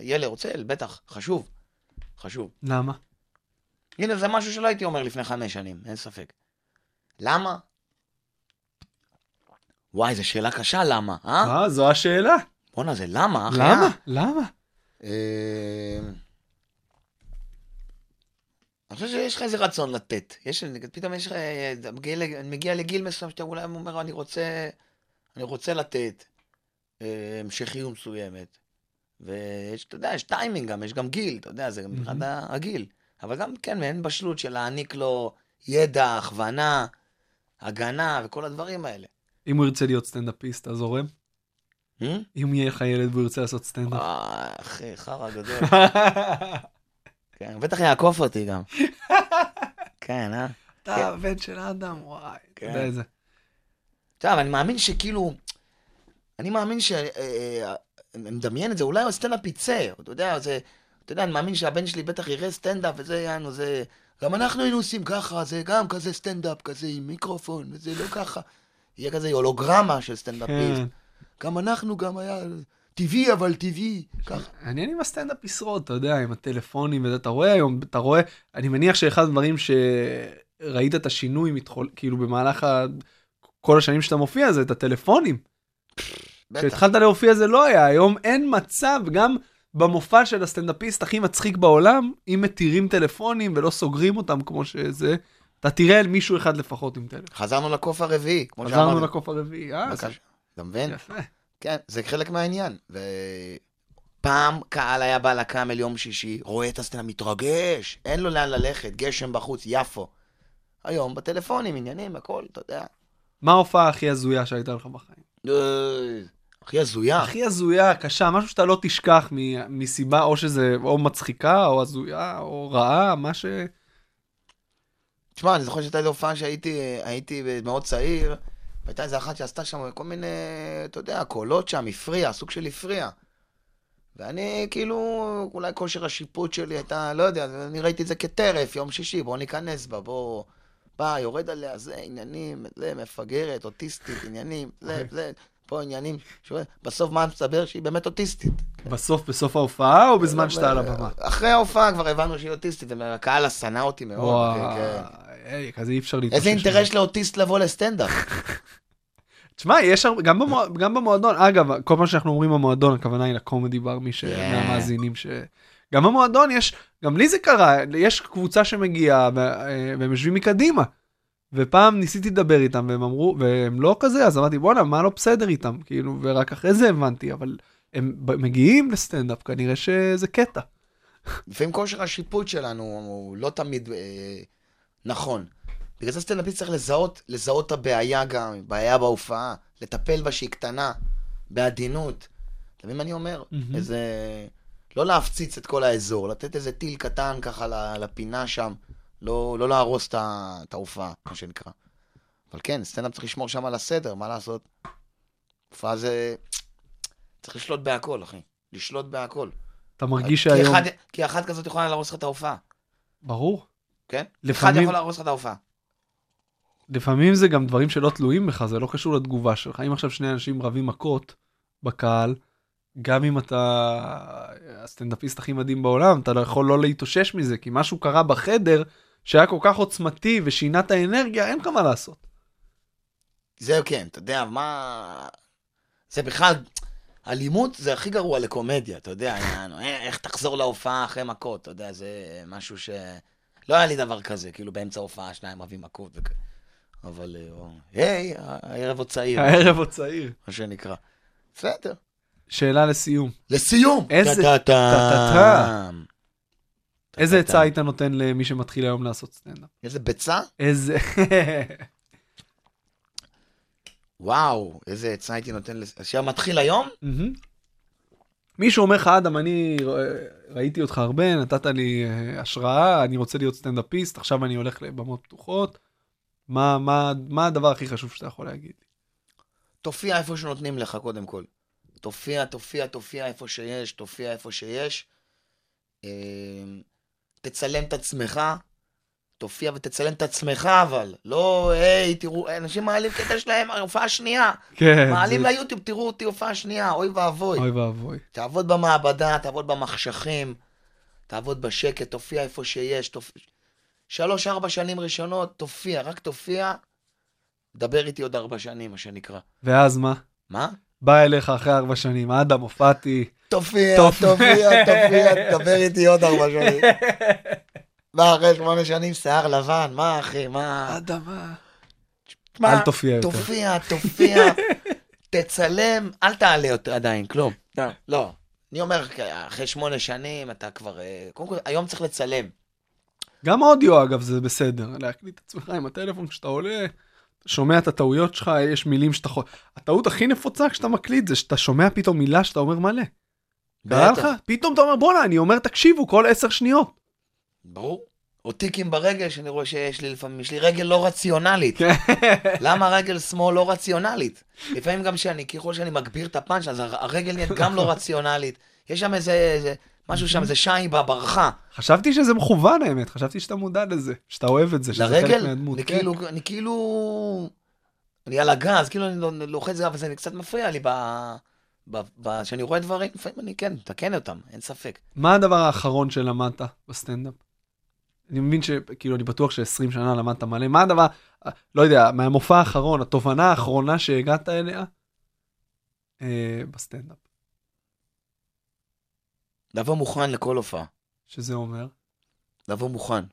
ילד, רוצה ילד, בטח, חשוב. חשוב. למה? הנה, זה משהו שלא הייתי אומר לפני חמש שנים, אין ספק. למה? וואי, זו שאלה קשה, למה, אה? אה, זו השאלה. בואנה, זה למה, אחי? למה? למה? אה, אני חושב שיש לך איזה רצון לתת. יש, פתאום יש לך, מגיע, מגיע לגיל מסוים שאתה אולי אומר, אני רוצה, אני רוצה לתת אה, המשכיות מסוימת. ויש, אתה יודע, יש טיימינג גם, יש גם גיל, אתה יודע, זה גם מבחינת מהמם. הגיל. אבל גם, כן, מעין בשלות של להעניק לו ידע, הכוונה, הגנה וכל הדברים האלה. אם הוא ירצה להיות סטנדאפיסט, אתה זורם? אה? אם יהיה לך ילד והוא ירצה לעשות סטנדאפ. אה, אחי, חרא גדול. כן, בטח יעקוף אותי גם. כן, אה? אתה הבן של אדם, וואי. אתה כן. יודע איזה. עכשיו, אני מאמין שכאילו, אני מאמין ש... אה, אה, אני מדמיין את זה, אולי הסטנדאפ יצא, אתה יודע, זה... אתה יודע, אני מאמין שהבן שלי בטח יראה סטנדאפ, וזה יענו, זה... גם אנחנו היינו עושים ככה, זה גם כזה סטנדאפ, כזה עם מיקרופון, וזה לא ככה. יהיה כזה הולוגרמה של סטנדאפיסט. כן. גם אנחנו, גם היה טבעי, אבל טבעי. ככה. מעניין אם הסטנדאפ ישרוד, אתה יודע, עם הטלפונים וזה, אתה רואה היום, אתה רואה, אני מניח שאחד הדברים שראית את השינוי, מתחול, כאילו במהלך ה... כל השנים שאתה מופיע, זה את הטלפונים. כשהתחלת להופיע זה לא היה, היום אין מצב, גם במופע של הסטנדאפיסט הכי מצחיק בעולם, אם מתירים טלפונים ולא סוגרים אותם כמו שזה, אתה תראה על מישהו אחד לפחות עם טלפון. חזרנו לקוף הרביעי, כמו חזרנו שאמרתי. לקוף הרביעי, אה. אתה מבין? יפה. כן, זה חלק מהעניין. ופעם קהל היה בא לקאמל יום שישי, רואה את הסצנה, מתרגש, אין לו לאן ללכת, גשם בחוץ, יפו. היום בטלפונים, עניינים, הכל, אתה יודע. מה ההופעה הכי הזויה שהייתה לך בחיים? אה, הכי הזויה. הכי הזויה, קשה, משהו שאתה לא תשכח מסיבה או שזה או מצחיקה, או הזויה, או רעה, מה ש... תשמע, אני זוכר שהייתה לי הופעה שהייתי הייתי מאוד צעיר, והייתה איזה אחת שעשתה שם כל מיני, אתה יודע, קולות שם, הפריע, סוג של הפריע. ואני כאילו, אולי כושר השיפוט שלי הייתה, לא יודע, אני ראיתי את זה כטרף, יום שישי, בוא ניכנס בה, בוא... בא, יורד עליה, זה עניינים, זה מפגרת, אוטיסטית, עניינים, זה, זה, פה עניינים. שואל, בסוף מה מסתבר שהיא באמת אוטיסטית. בסוף, בסוף ההופעה, או בזמן שאתה על הבמה? אחרי ההופעה כבר הבנו שהיא אוטיסטית, והקהל שנא אותי מאוד. כן. וואי, כזה אי אפשר להתאושש. איזה. אינטרס לאוטיסט לבוא לסטנדאפ? תשמע, יש הרבה, גם, במוע... גם במועדון, אגב, כל פעם שאנחנו אומרים במועדון, הכוונה היא לקומדי בר, מי. מהמאזינים ש... גם במועדון יש, גם לי זה קרה, יש קבוצה שמגיעה אה, והם יושבים מקדימה. ופעם ניסיתי לדבר איתם והם אמרו, והם לא כזה, אז אמרתי בואנה, מה לא בסדר איתם? כאילו, ורק אחרי זה הבנתי, אבל הם מגיעים לסטנדאפ, כנראה שזה קטע. לפעמים כושר השיפוט שלנו הוא לא תמיד אה, נכון. בגלל זה סטנדאפיסט צריך לזהות, לזהות את הבעיה גם, בעיה בהופעה, לטפל בה שהיא קטנה, בעדינות. אתה מבין מה אני אומר? מהמם. איזה... לא להפציץ את כל האזור, לתת איזה טיל קטן ככה לפינה שם, לא, לא להרוס את ההופעה, מה שנקרא. אבל כן, סטנדאפ צריך לשמור שם על הסדר, מה לעשות? הופעה זה... צריך לשלוט בהכל, אחי. לשלוט בהכל. אתה מרגיש כי שהיום... אחד, כי אחת כזאת יכולה להרוס לך את ההופעה, ברור. כן? לפעמים- אחד יכול להרוס לך את ההופעה. לפעמים זה גם דברים שלא תלויים בך, זה לא קשור לתגובה שלך. אם עכשיו שני אנשים רבים מכות בקהל, גם אם אתה הסטנדאפיסט הכי מדהים בעולם, אתה לא יכול לא להתאושש מזה, כי משהו קרה בחדר שהיה כל כך עוצמתי ושינה את האנרגיה, אין לך מה לעשות. זהו כן, אתה יודע, מה... זה בכלל, אלימות זה הכי גרוע לקומדיה, אתה יודע, אה, איך תחזור להופעה אחרי מכות, אתה יודע, זה משהו ש... לא היה לי דבר כזה, כאילו באמצע ההופעה שניים רבים מכות וכ... אבל, אה, היי, הערב עוד צעיר, הערב עוד צעיר. מה שנקרא. בסדר. שאלה לסיום, לסיום! איזה- טה-טה-טם. איזה. עצה היית נותן למי שמתחיל היום לעשות סטנדאפ? איזה ביצה? איזה... וואו, איזה עצה הייתי נותן לס... עכשיו מתחיל היום? מישהו אומר לך, אדם, אני ראיתי אותך הרבה, נתת לי אה, השראה, אני רוצה להיות סטנדאפיסט, עכשיו אני הולך לבמות פתוחות. מה, מה, מה הדבר הכי חשוב שאתה יכול להגיד? תופיע איפה שנותנים לך, קודם כל. תופיע, תופיע, תופיע איפה שיש, תופיע איפה שיש. אה, תצלם את עצמך, תופיע ותצלם את עצמך, אבל. לא, היי, תראו, אנשים מעלים קטע שלהם, הופעה שנייה. כן. מעלים זה- ליוטיוב, תראו אותי הופעה שנייה, אוי ואבוי. אוי ואבוי. תעבוד במעבדה, תעבוד במחשכים, תעבוד בשקט, תופיע איפה שיש. תופ... שלוש, ארבע שנים ראשונות, תופיע, רק תופיע. דבר איתי עוד ארבע שנים, מה שנקרא. ואז מה? מה? בא אליך אחרי ארבע שנים, אדם, הופעתי. תופיע, טוב. תופיע, תופיע, דבר איתי עוד ארבע שנים. מה, אחרי שמונה שנים שיער לבן, מה אחי, מה? אדם, מה? אל תופיע יותר. תופיע, תופיע, תצלם, אל תעלה יותר עדיין, כלום. לא. אני אומר, אחרי שמונה שנים אתה כבר... אה, קודם כל, היום צריך לצלם. גם אודיו, אגב, זה בסדר. להקליט את עצמך עם הטלפון כשאתה עולה, אתה שומע את הטעויות שלך, יש מילים שאתה יכול... הטעות הכי נפוצה כשאתה מקליט זה שאתה שומע פתאום מילה שאתה אומר מלא. קרה לך? בטח, פתאום אתה אומר, בואנה, אני אומר, תקשיבו, כל עשר שניות. ברור. או טיקים ברגל, שאני רואה שיש לי לפעמים, יש לי רגל לא רציונלית. כן. למה רגל שמאל לא רציונלית? לפעמים גם שאני, ככל שאני מגביר את הפאנץ', אז הר- הרגל נהיית גם לא רציונלית. יש שם איזה, איזה משהו שם, איזה שי ברחה. חשבתי שזה מכוון האמת, חשבתי שאתה מודע לזה, שאתה אוהב את זה, שזה חלק לרגל, מהדמות. אני כן. כאילו, אני כאילו, אני על הגז, כאילו אני לא- לוחץ אבל זה קצת מפריע לי ב- כשאני רואה דברים, לפעמים אני כן, מתקן אותם, אין ספק. מה הדבר האחרון שלמדת בסטנדאפ? אני מבין שכאילו אני בטוח ש-20 שנה למדת מלא, מה הדבר, לא יודע, מהמופע האחרון, התובנה האחרונה שהגעת אליה אה, בסטנדאפ, לבוא מוכן לכל הופעה, שזה אומר, לבוא מוכן.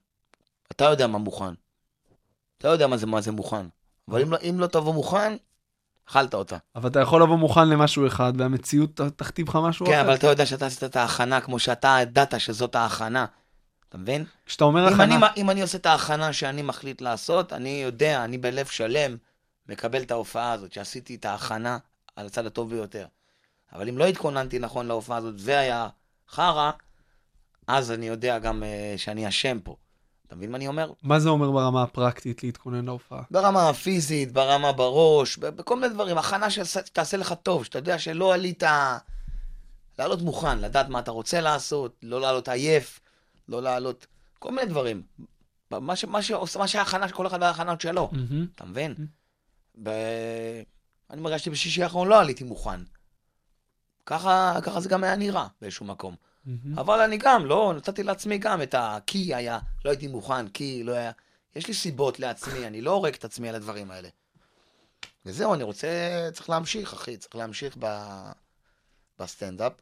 אתה יודע מה מוכן. אתה יודע מה זה, מה זה מוכן. אבל אם לא, אם לא תבוא מוכן, אכלת אותה. אבל אתה יכול לבוא מוכן למשהו אחד והמציאות תכתיב לך משהו כן, אחר. אבל אתה יודע שאתה עשית את ההכנה כמו שאתה ידעת שזאת ההכנה. אתה מבין? כשאתה אומר אם אני, הכנה, אם אני עושה את ההכנה שאני מחליט לעשות, אני יודע, אני בלב שלם מקבל את ההופעה הזאת, שעשיתי את ההכנה על הצד הטוב ביותר. אבל אם לא התכוננתי נכון להופעה הזאת והיה חרא, אז אני יודע גם uh, שאני אשם פה. אתה מבין מה אני אומר? מה זה אומר ברמה הפרקטית להתכונן להופעה? ברמה הפיזית, ברמה בראש, בכל מיני דברים. הכנה שתעשה לך טוב, שאתה יודע שלא עלית... לעלות מוכן, לדעת מה אתה רוצה לעשות, לא לעלות עייף, לא לעלות... כל מיני דברים. מה, ש, מה, שעושה, מה שההכנה, כל אחד וההכנות שלו. מהמם. אתה מבין? ב... אני מרגשתי בשישי האחרון לא עליתי מוכן. ככה, ככה זה גם היה נראה באיזשהו מקום. מהמם. אבל אני גם, לא, נתתי לעצמי גם את ה-כי היה, לא הייתי מוכן, כי לא היה... יש לי סיבות לעצמי, אני לא הורג את עצמי על הדברים האלה. וזהו, אני רוצה, צריך להמשיך, אחי, צריך להמשיך ב... בסטנדאפ,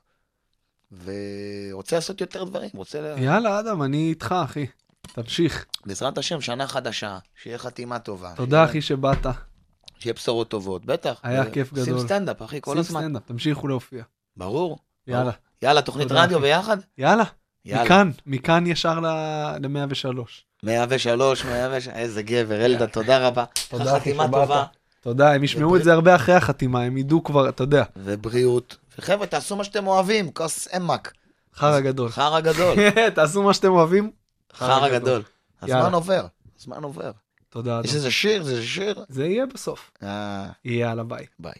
ורוצה לעשות יותר דברים, רוצה... יאללה, אדם, אני איתך, אחי. תמשיך. בעזרת השם, שנה חדשה, שיהיה חתימה טובה. תודה, שיהיה- אחי, שבאת. שיהיה בשורות טובות, בטח. היה ו- כיף גדול. סטנדאפ, אחי, כל שים הזמן. סטנדאפ, תמשיכו להופיע. ברור. יאללה. יאללה, תוכנית תודה, רדיו אחי. ביחד? יאללה, יאללה. מכאן, מכאן ישר ל-103. 103, 103, איזה גבר, אלדה, תודה רבה. תודה, אחי, שבאת. טובה. תודה, הם ישמעו את זה הרבה אחרי החתימה, הם ידעו כבר, אתה יודע, ובריאות. וחבר'ה, תעשו מה שאתם אוהבים, כוס אמק. חרא גדול. חרא גדול. תעשו מה שאתם אוהבים. חרא גדול. הזמן עובר, הזמן עובר. תודה, יש. איזה שיר, זה שיר? זה יהיה בסוף. יאללה, ביי. ביי.